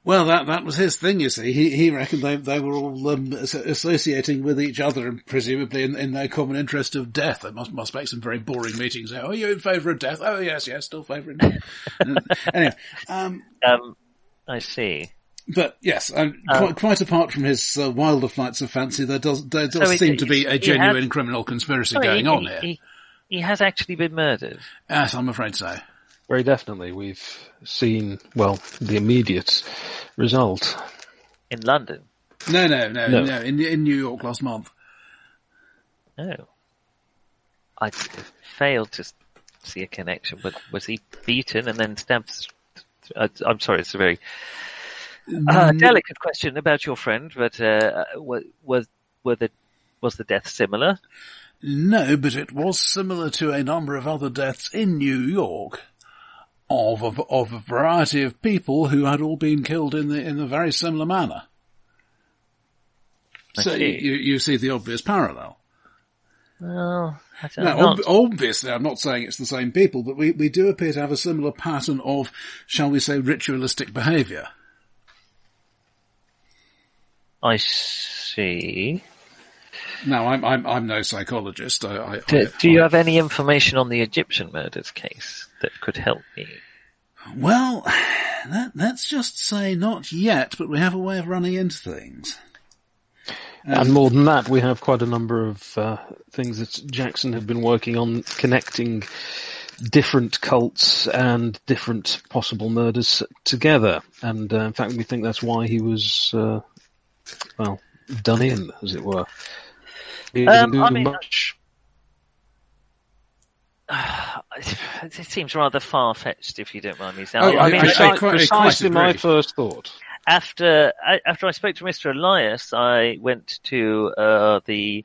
Well, that that was his thing. You see, he he reckoned they they were all um, associating with each other, and presumably in, in their common interest of death. They must must make some very boring meetings. Oh, are you in favour of death? Oh, yes, yes, still favouring. death. anyway, um, Um, I see. But yes, um, quite, quite apart from his uh, wilder flights of fancy, there does there does So he- seem to be a genuine had- criminal conspiracy Sorry, going he, on he- here. He, he has actually been murdered. Yes, I'm afraid so. Very definitely. We've seen, well, the immediate result. In London. No, no, no, No. no. in in New York last month. No, I failed to see a connection, but was he beaten and then stabbed? I'm sorry, it's a very uh, delicate question about your friend, but uh, was, was, were the, was the death similar? No, but it was similar to a number of other deaths in New York of a, of a variety of people who had all been killed in the in a very similar manner. I so see. you you see the obvious parallel. Well, Now, ob- obviously, I'm not saying it's the same people, but we, we do appear to have a similar pattern of, shall we say, ritualistic behaviour. I see. Now, I'm I'm I'm no psychologist. I, I, Do, I- do you I- have any information on the Egyptian murders case that could help me? Well, let, let's just say not yet, but we have a way of running into things. And more than that, we have quite a number of uh, things that Jackson had been working on connecting different cults and different possible murders together. And uh, in fact, we think that's why he was, uh, well, done in, as it were. He Um, I mean, much. It seems rather far fetched, if you don't mind me saying. Oh, I, I- mean, I- Preci- quite- I precisely quite my first thought. after I, after I spoke to Mr. Elias, I went to uh, the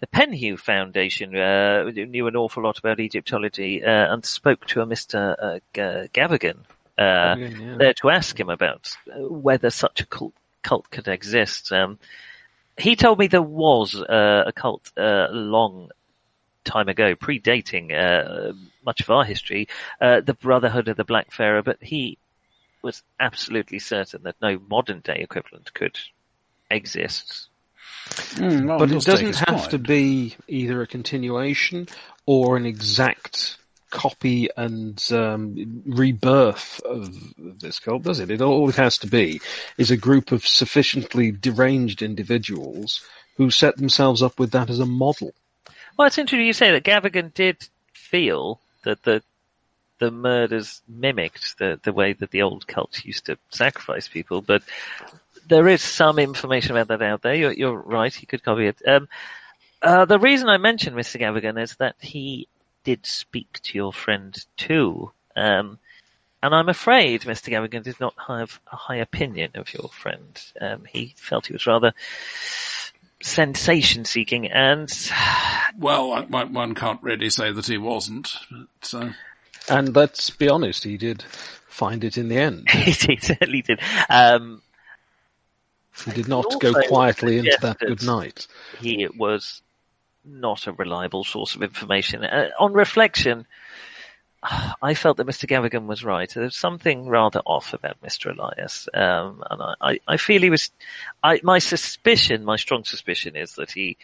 the Penhew Foundation uh, knew an awful lot about Egyptology uh, and spoke to a Mr. Uh, G- Gavigan uh, Gavigan, yeah. there to ask him about uh, whether such a cult, cult could exist. Um, he told me there was uh, a cult uh, a long time ago, predating uh, much of our history, uh, the Brotherhood of the Black Pharaoh, but he was absolutely certain that no modern day equivalent could exist. Mm, well, but it does take doesn't its have to be either a continuation or an exact copy and um, rebirth of this cult, does it? It all it has to be is a group of sufficiently deranged individuals who set themselves up with that as a model. Well, it's interesting you say that Gavigan did feel that the the murders mimicked the, the way that the old cults used to sacrifice people, but there is some information about that out there. You're, you're right, he could copy it. Um, uh, the reason I mentioned Mr. Gavigan is that he did speak to your friend too. Um, and I'm afraid Mr. Gavigan did not have a high opinion of your friend. Um, he felt he was rather sensation seeking and Well, I- one, one can't really say that he wasn't. But, uh, And let's be honest, he did find it in the end. he certainly did. Um, He did not go quietly into that good night. he was not a reliable source of information. Uh, on reflection, I felt that Mr. Gavigan was right. There's something rather off about Mr. Elias, um, and I, I, feel he was. I, my suspicion, my strong suspicion, is that he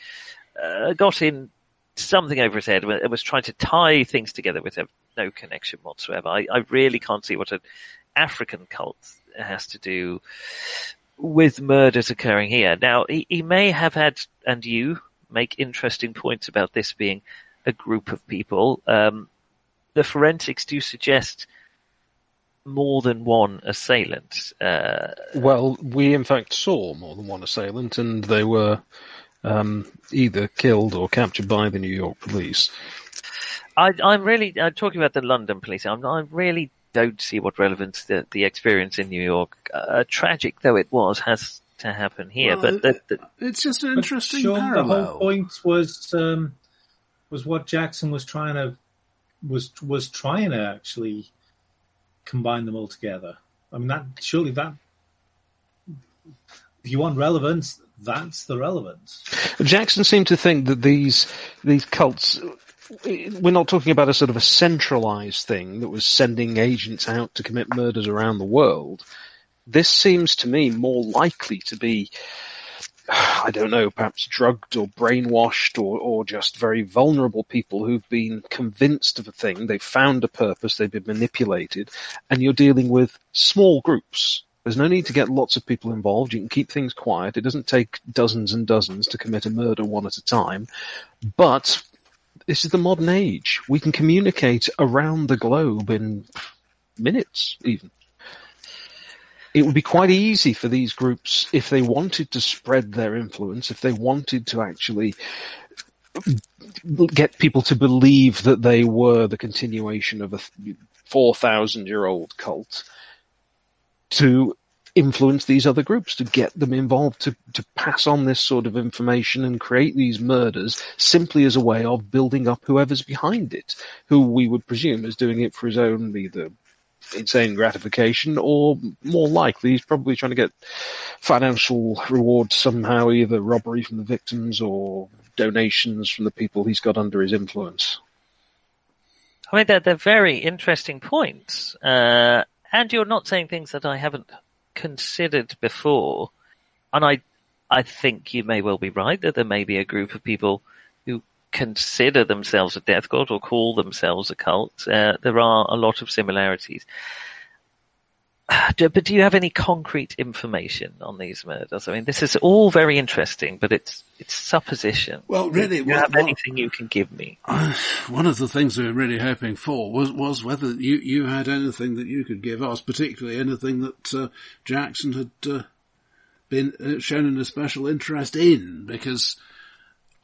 uh, got in something over his head and was trying to tie things together with no connection whatsoever. I, I really can't see what an African cult has to do with murders occurring here. Now, he, he may have had, and you make interesting points about this being a group of people. Um, the forensics do suggest more than one assailant. Uh, Well, we in fact saw more than one assailant, and they were um, either killed or captured by the New York police. I, I'm really I'm talking about the London police. I'm, I really don't see what relevance the, the experience in New York, uh, tragic though it was, has to happen here. Well, but the, the, it's just an interesting Sean, The whole point was um, was what Jackson was trying to was was trying to actually combine them all together. I mean, that surely that if you want relevance, that's the relevance. Jackson seemed to think that these these cults. We're not talking about a sort of a centralized thing that was sending agents out to commit murders around the world. This seems to me more likely to be, I don't know, perhaps drugged or brainwashed or, or just very vulnerable people who've been convinced of a thing. They've found a purpose. They've been manipulated and you're dealing with small groups. There's no need to get lots of people involved. You can keep things quiet. It doesn't take dozens and dozens to commit a murder one at a time. But this is the modern age. We can communicate around the globe in minutes, even. It would be quite easy for these groups, if they wanted to spread their influence, if they wanted to actually get people to believe that they were the continuation of a 4,000 year old cult, to influence these other groups, to get them involved, to, to pass on this sort of information and create these murders simply as a way of building up whoever's behind it, who we would presume is doing it for his own either insane gratification or more likely he's probably trying to get financial reward somehow, either robbery from the victims or donations from the people he's got under his influence. I mean, they're, they're very interesting points. Uh, and you're not saying things that I haven't considered before. And I, I think you may well be right that there may be a group of people consider themselves a death cult or call themselves a cult. Uh, there are a lot of similarities. Do- But do you have any concrete information on these murders? I mean, this is all very interesting, but it's it's supposition. Well, really, do you have what- anything you can give me? One of the things we were really hoping for was was whether you, you had anything that you could give us, particularly anything that uh, Jackson had uh, been uh, shown an especial interest in, because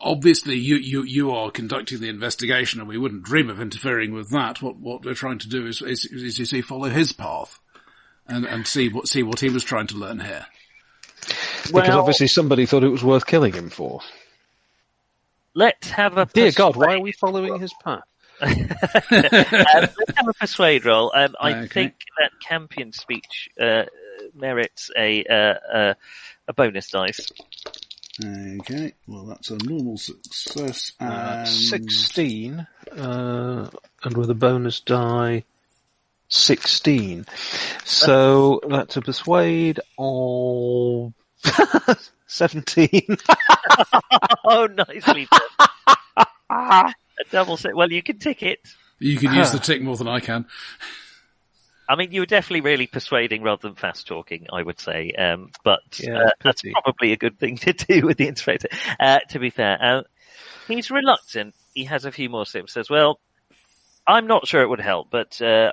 obviously you, you, you are conducting the investigation, and we wouldn't dream of interfering with that. What what we're trying to do is is, is you see follow his path, and and see what see what he was trying to learn here. Because obviously somebody thought it was worth killing him for. let's have a Dear God, why are we following his path? um, let's have a persuade roll. Um, I Okay. think that Campion speech uh, merits a uh, uh, a bonus dice. Okay, well that's a normal success. Uh, 16, uh, and with a bonus die, 16. So that's a persuade of 17. oh, nicely done. a double set. Well, you can tick it. You can use the tick more than I can. I mean, you were definitely really persuading rather than fast talking, I would say. Um, but Yeah, uh, that's probably a good thing to do with the inspector. Uh, to be fair, uh, he's reluctant. He has a few more sips. Says, "Well, I'm not sure it would help, but uh,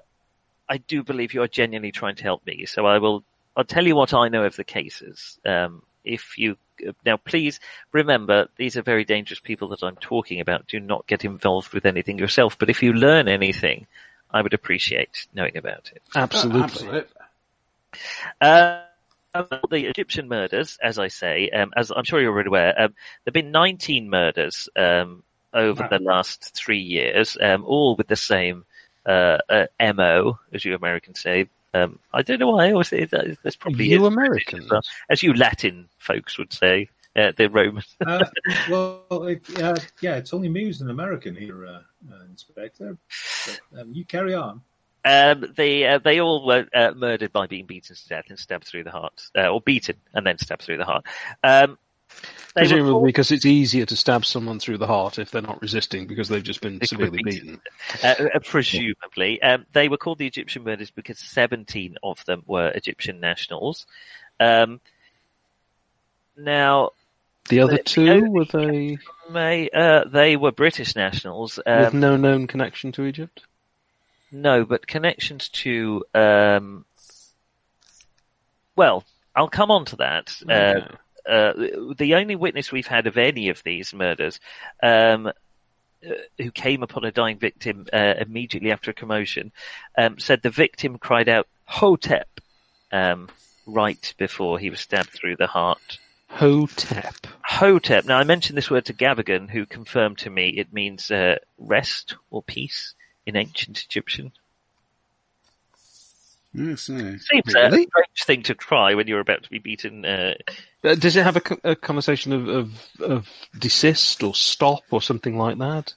I do believe you are genuinely trying to help me. So I will. I'll tell you what I know of the cases. Um, if you now, please remember these are very dangerous people that I'm talking about. Do not get involved with anything yourself. But if you learn anything." I would appreciate knowing about it. Absolutely. Absolutely. Uh, the Egyptian murders, as I say, um, as I'm sure you're already aware, um, there have been 19 murders um, over Wow. the last three years, um, all with the same uh, uh, MO, as you Americans say. Um, I don't know why I always say that. That's probably You. Americans. As you Latin folks would say, uh, the Roman. Uh, well, it, uh, yeah, it's only me who's an American here, uh, uh, Inspector. But, um, you carry on. Um, they uh, they all were uh, murdered by being beaten to death and stabbed through the heart, uh, or beaten and then stabbed through the heart. Um, Presumably called- because it's easier to stab someone through the heart if they're not resisting because they've just been They severely be- beaten. uh, uh, presumably. Um, they were called the Egyptian murders because 17 of them were Egyptian nationals. Um, now, The other The- the two, were they may, uh, they were British nationals. with Um, no known connection to Egypt? no, but connections to, um, well, I'll come on to that. Uh, Okay. uh, the only witness we've had of any of these murders, um, uh, who came upon a dying victim uh, immediately after a commotion, um, said the victim cried out "Hotep" um, right before he was stabbed through the heart. Hotep. Hotep. Now, I mentioned this word to Gavigan, who confirmed to me it means uh, rest or peace in ancient Egyptian. Yes, no. Seems Really? a strange thing to cry when you're about to be beaten. Uh, Uh, does it have a, a conversation of, of, of desist or stop or something like that?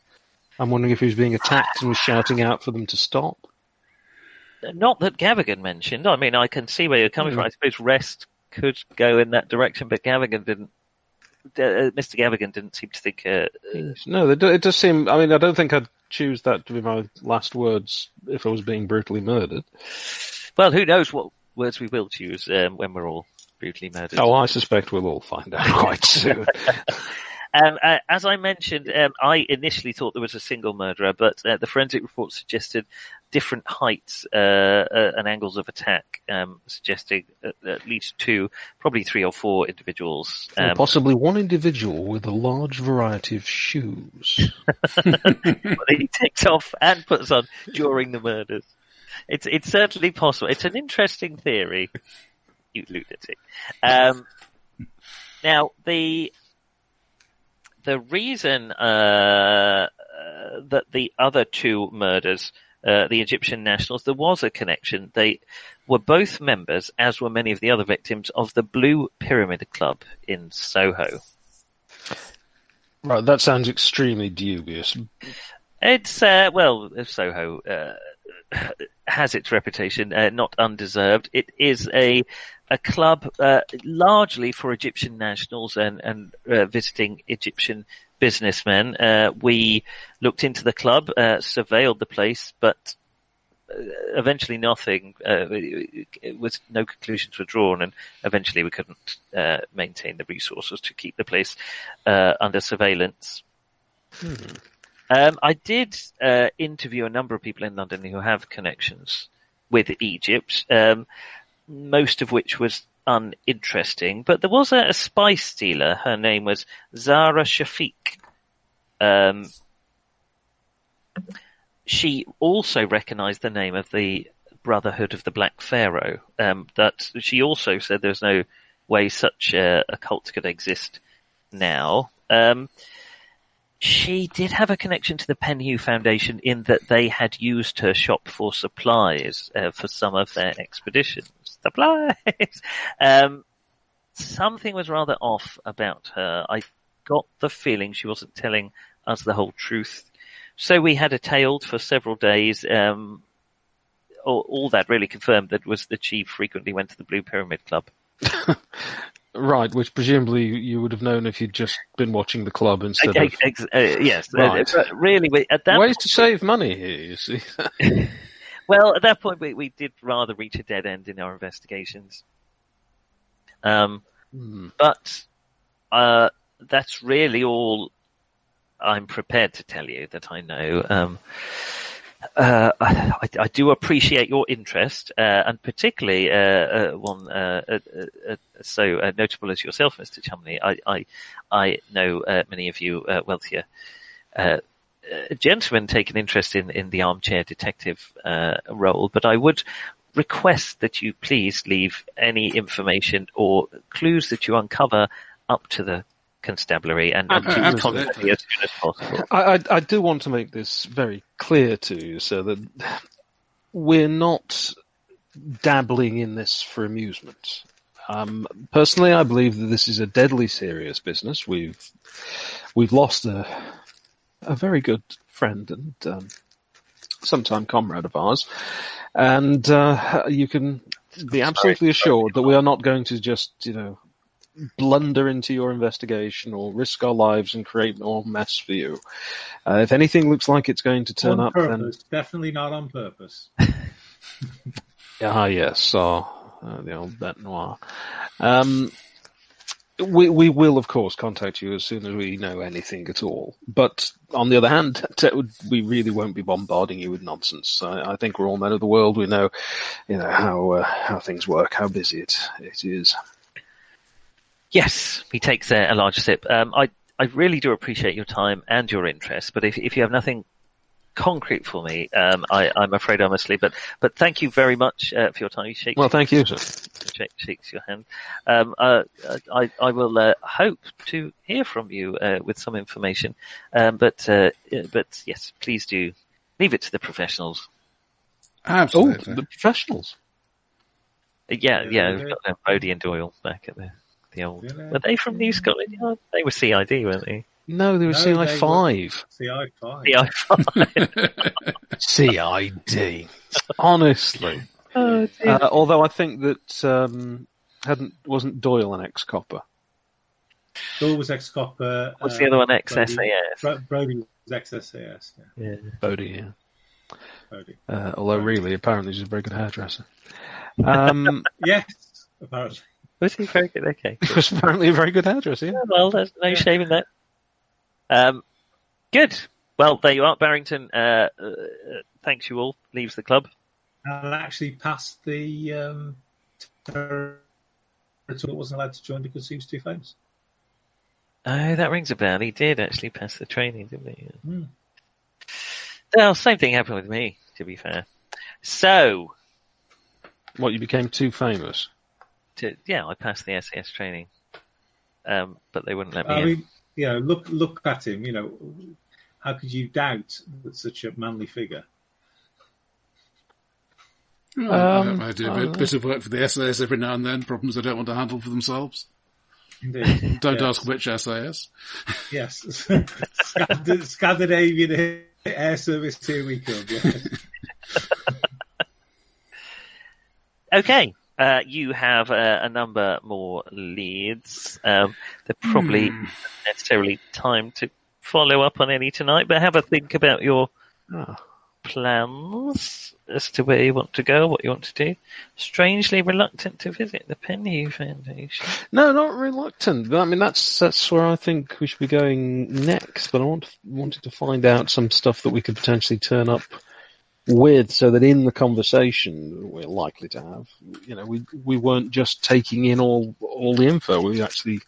I'm wondering if he was being attacked and was shouting out for them to stop. Not that Gavigan mentioned. I mean, I can see where you're coming Mm. from. I suppose rest could go in that direction, but Gavigan didn't. Uh, Mr. Gavigan didn't seem to think. Uh, uh, No, it it does seem. I mean, I don't think I'd choose that to be my last words if I was being brutally murdered. well, who knows what words we will choose um, when we're all brutally murdered. Oh, I suspect we'll all find out quite soon. Um, uh, as I mentioned, um, I initially thought there was a single murderer, but uh, the forensic report suggested different heights uh, uh, and angles of attack, um, suggesting at, at least two, probably three or four individuals. Or Um, possibly one individual with a large variety of shoes. that he takes off and puts on during the murders. It's it's certainly possible. It's an interesting theory. You lunatic. Um, now the the reason uh, uh, that the other two murders, uh, the Egyptian nationals, there was a connection. They were both members, as were many of the other victims, of the Blue Pyramid Club in Soho. right, that sounds extremely dubious. It's uh, well, Soho uh, has its reputation, uh, not undeserved. It is a a club uh, largely for Egyptian nationals and and uh, visiting Egyptian businessmen. Uh, we looked into the club, uh, surveilled the place, but uh, eventually nothing. Uh, it, it was no conclusions were drawn, and eventually we couldn't uh, maintain the resources to keep the place uh, under surveillance. Um, I did uh, interview a number of people in London who have connections with Egypt, um, most of which was uninteresting. But there was a, a spice stealer. Her name was Zara Shafiq. Um, she also recognised the name of the Brotherhood of the Black Pharaoh. Um, that she also said there's no way such a, a cult could exist now. Um, She did have a connection to the Penhew Foundation in that they had used her shop for supplies uh, for some of their expeditions. Supplies. Um, something was rather off about her. I got the feeling she wasn't telling us the whole truth. So we had a tailed for several days. Um, all, all that really confirmed that was that she frequently went to the Blue Pyramid Club. Right, which presumably you would have known if you'd just been watching the club instead Ex- of ex- uh, yes, uh, Right. but really, at that ways to save money here. You see, Well, at that point, we, we did rather reach a dead end in our investigations. Um, Hmm. but uh, that's really all I'm prepared to tell you that I know. Um, uh, I, I do appreciate your interest, uh, and particularly uh, uh, one uh, uh, uh, so uh, notable as yourself, Mr. Chumley. I I, I know uh, many of you uh, wealthier uh, uh, gentlemen take an interest in, in the armchair detective uh, role, but I would request that you please leave any information or clues that you uncover up to the constabulary and, and Uh, to absolutely. as soon as possible. I, I, I do want to make this very clear to you, so that we're not dabbling in this for amusement. Um, personally, I believe that this is a deadly serious business. We've we've lost a a very good friend and um, sometime comrade of ours, and uh, you can be absolutely assured that we are not going to just you know blunder into your investigation or risk our lives and create more mess for you. Uh, if anything looks like it's going to turn on up, then definitely not on purpose. Ah, yes, uh, uh, the old bête noire. Um, we we will of course contact you as soon as we know anything at all. But on the other hand, we really won't be bombarding you with nonsense. I, I think we're all men of the world. We know, you know how uh, how things work, how busy it it is. Yes, he takes a, a large sip. Um, I I really do appreciate your time and your interest, but if if you have nothing concrete for me, um, I, I'm afraid I must leave. But but thank you very much uh, for your time. He shakes Well, thank you, sir. shake, shakes your hand. Um, uh, I, I will uh, hope to hear from you uh, with some information. Um, but uh, but yes, please do leave it to the professionals. Oh, Absolutely. the professionals. Uh, yeah, Yeah, yeah, we've got uh, Bodie and Doyle back at the the old. Yeah. Were they from New Scotland Yard? They were CID, weren't they? No, they were No, CI they five. See, I five. CI. CID. Honestly. oh. Uh, although I think that um, hadn't wasn't Doyle an ex-copper. Doyle was ex-copper. What's uh, the other one? Brody- XSAS. Bro- Brody was ex-SAS. Yeah, Yeah. Bodie, yeah. Brody. Uh, although really, apparently he's a very good hairdresser. Um, Yes, apparently. Was he very good? Okay. he was apparently a very good hairdresser, yeah. well, there's no shame in that. Um, good. Well, there you are, Barrington. Uh, uh, thanks you all. Leaves the club. And actually passed the um, territory that wasn't allowed to join because he was too famous. Oh, that rings a bell. He did actually pass the training, didn't he? Hmm. Well, same thing happened with me, to be fair. So, What, you became too famous? to, yeah, I passed the SAS training, um, but they wouldn't let me I in. mean, you know, look look at him. You know, how could you doubt that such a manly figure? Well, Um, I, I do a I bit, bit of work for the SAS every now and then. Problems they don't want to handle for themselves. Indeed. Don't Yes. ask which SAS. Yes, Scand- Scandinavian Air Service. Here we come. Yes. Okay. Uh, you have uh, a number more leads. Um, they're probably Hmm. not necessarily time to follow up on any tonight, but have a think about your Ah. plans as to where you want to go, what you want to do. Strangely reluctant to visit the Penhew Foundation. No, not reluctant. I mean, that's that's where I think we should be going next. But I want wanted to find out some stuff that we could potentially turn up with, so that in the conversation we're likely to have, you know, we we weren't just taking in all all the info. We actually,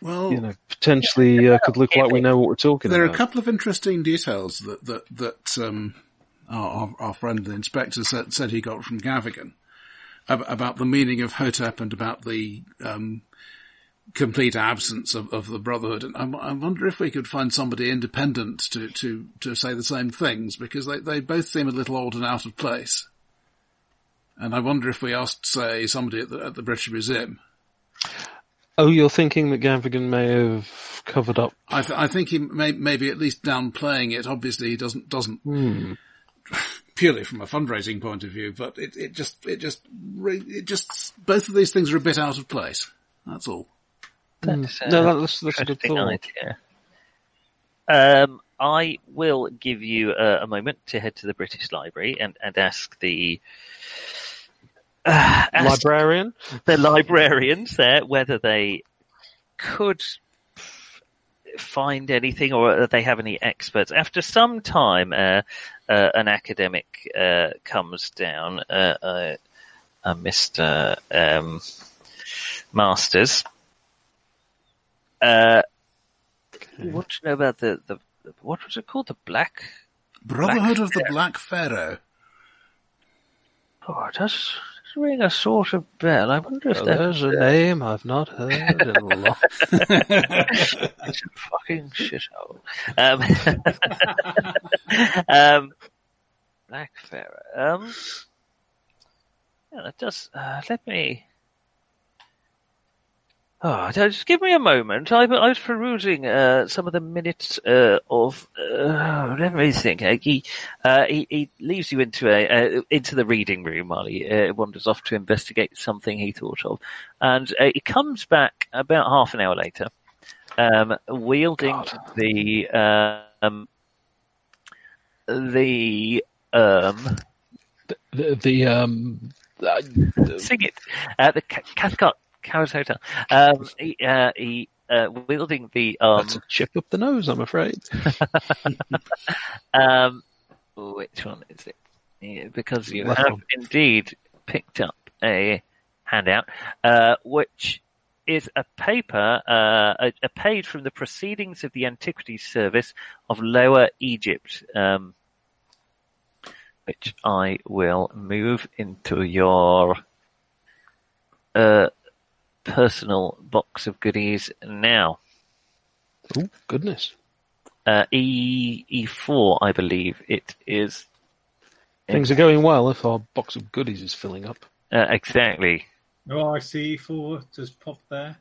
Well, you know, potentially uh, could look like we know what we're talking about. there are a couple of interesting details that that that um, our, our, our friend the inspector said, said he got from Gavigan about the meaning of Hotep and about the um, complete absence of, of the Brotherhood. And I, I wonder if we could find somebody independent to, to, to say the same things because they, they both seem a little odd and out of place. And I wonder if we asked, say, somebody at the, at the British Museum. Oh, you're thinking that Gavigan may have covered up? I, th- I think he may maybe at least downplaying it. Obviously, he doesn't doesn't Hmm. purely from a fundraising point of view, but it, it just it just it just both of these things are a bit out of place. That's all. That's, uh, No, that's, that's a good thought. idea. Um, I will give you uh, a moment to head to the British Library and, and ask the uh, ask Librarian? the librarians there whether they could find anything or that they have any experts. After some time, uh, uh, an academic uh, comes down, uh, uh, uh, Mr. Um, Masters. Uh, what do you know about the, the, the what was it called? The Black. Brotherhood of the Black Pharaoh. Oh, it does ring a sort of bell. I wonder if Oh, there's a name I've not heard in a long It's a fucking shithole. Um, um, Black Pharaoh. Um, yeah, that does. Uh, let me. Oh, just give me a moment. I, I was perusing uh, some of the minutes uh, of. Uh, let me think. Uh, he, uh, he he leaves you into a uh, into the reading room while he uh, wanders off to investigate something he thought of, and uh, he comes back about half an hour later, um, wielding the um, the um, The, the um, uh, sing it. Uh, the Cathcart Carrot Hotel. Um, he, uh, he uh, wielding the um, that's a chip up the nose, I'm afraid. um, which one is it? Yeah, because you Left have one. indeed picked up a handout, uh, which is a paper, uh, a, a page from the Proceedings of the Antiquities Service of Lower Egypt, um, which I will move into your uh, personal box of goodies now. Oh, goodness. Uh, E E4, I believe it is. Things are going well if our box of goodies is filling up. Uh, exactly. Oh, I see. E4 just pop there.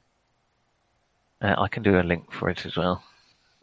Uh, I can do a link for it as well.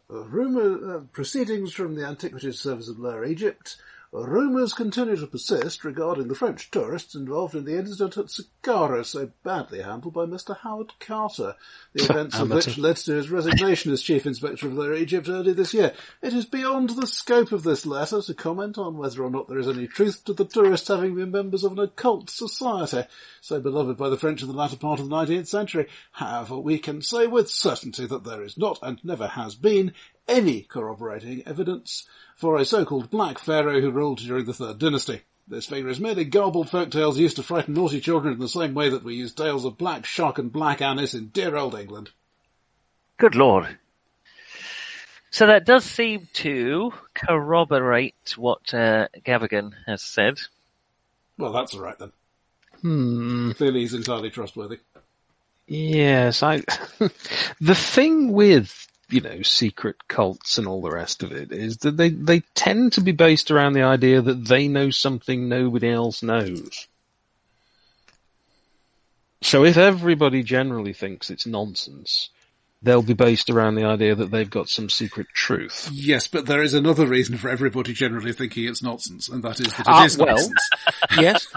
Rumour, uh, proceedings from the Antiquities Service of Lower Egypt. Rumours continue to persist regarding the French tourists involved in the incident at Saqqara, so badly handled by Mr. Howard Carter, the events of which led to his resignation as Chief Inspector of Lower Egypt early this year. It is beyond the scope of this letter to comment on whether or not there is any truth to the tourists having been members of an occult society, so beloved by the French in the latter part of the 19th century. However, we can say with certainty that there is not and never has been any corroborating evidence for a so-called Black Pharaoh who ruled during the Third Dynasty. This figure is merely garbled folk tales used to frighten naughty children in the same way that we use tales of Black Shuck and Black Annis in dear old England. Good lord. So that does seem to corroborate what uh, Gavigan has said. Well, that's alright then. Hmm. Clearly he's entirely trustworthy. Yes, I. the thing with you know secret cults and all the rest of it is that they they tend to be based around the idea that they know something nobody else knows. So if everybody generally thinks it's nonsense, they'll be based around the idea that they've got some secret truth. Yes, but there is another reason for everybody generally thinking it's nonsense, and that is that it Ah, is well. nonsense. yes,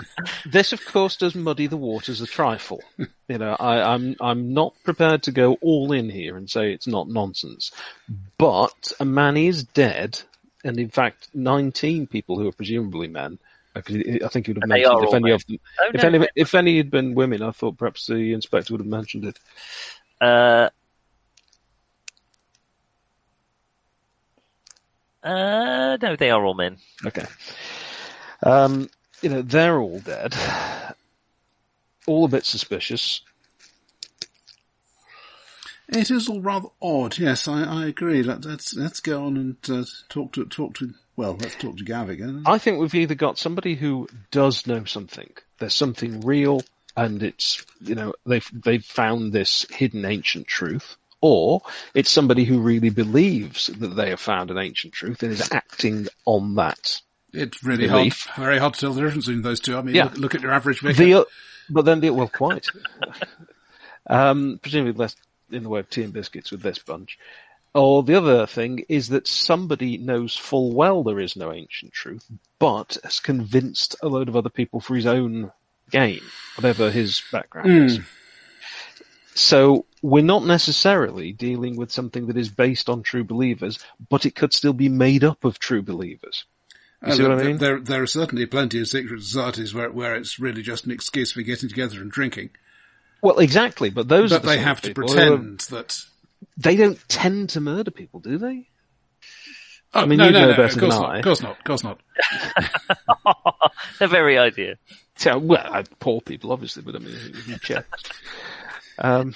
this of course does muddy the waters a trifle. You know, I, I'm I'm not prepared to go all in here and say it's not nonsense, but a man is dead, and in fact, 19 people who are presumably men. because I think he would have They mentioned are if any men. of them, Oh, if no, any, no. if any had been women, I thought perhaps the inspector would have mentioned it. Uh, uh, no, they are all men. Okay. Um, you know, they're all dead. All a bit suspicious. It is all rather odd. Yes, I, I agree. Let, let's let's go on and uh, talk to talk to. Well, let's talk to Gavigan. I think we've either got somebody who does know something. There's something real and it's you know they've they've found this hidden ancient truth, or it's somebody who really believes that they have found an ancient truth and is acting on that. It's really hard, very hard to tell the difference between those two. I mean, Yeah. look, look at your average vicar. The, but then the well, quite. um, presumably less in the way of tea and biscuits with this bunch. Or the other thing is that somebody knows full well there is no ancient truth, but has convinced a load of other people for his own gain, whatever his background is. So we're not necessarily dealing with something that is based on true believers, but it could still be made up of true believers. You Uh, see what I mean? there, there are certainly plenty of secret societies where, where it's really just an excuse for getting together and drinking. Well, exactly, but those are But the they have of to people who are- pretend that. they don't tend to murder people, do they? Oh, I mean, no, you no, know no, better of course than not. I. Of course not. Of course not. the very idea. So, well, poor people, obviously, but I mean, you check. Um,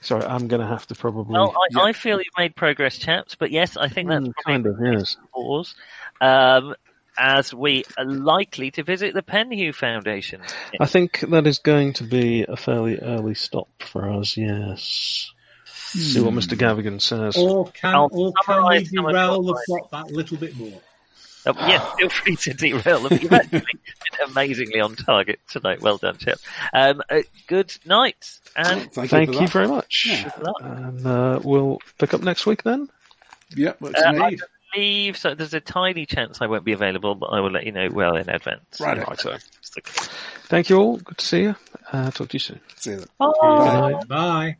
sorry, I'm going to have to probably. Well, I, I feel you've made progress, chaps. But yes, I think that's Mm, kind of, yes. pause. Um, as we are likely to visit the Penhew Foundation. I think that is going to be a fairly early stop for us. Yes. See what Mr. Gavigan says. Or can, I'll or can we summarise some of derail the plot that little bit more? Uh, yes, feel free to derail them. You've actually been amazingly on target tonight. Well done, chap. Um, uh, good night, and Thank, Thank you, you, very much. Yeah. And uh, we'll pick up next week then. Yep, works Uh, for I believe so. There's a tiny chance I won't be available, but I will let you know well in advance. Right. Right, so. Thank you all. Good to see you. Uh, talk to you soon. See you then. Bye. Good night. Bye.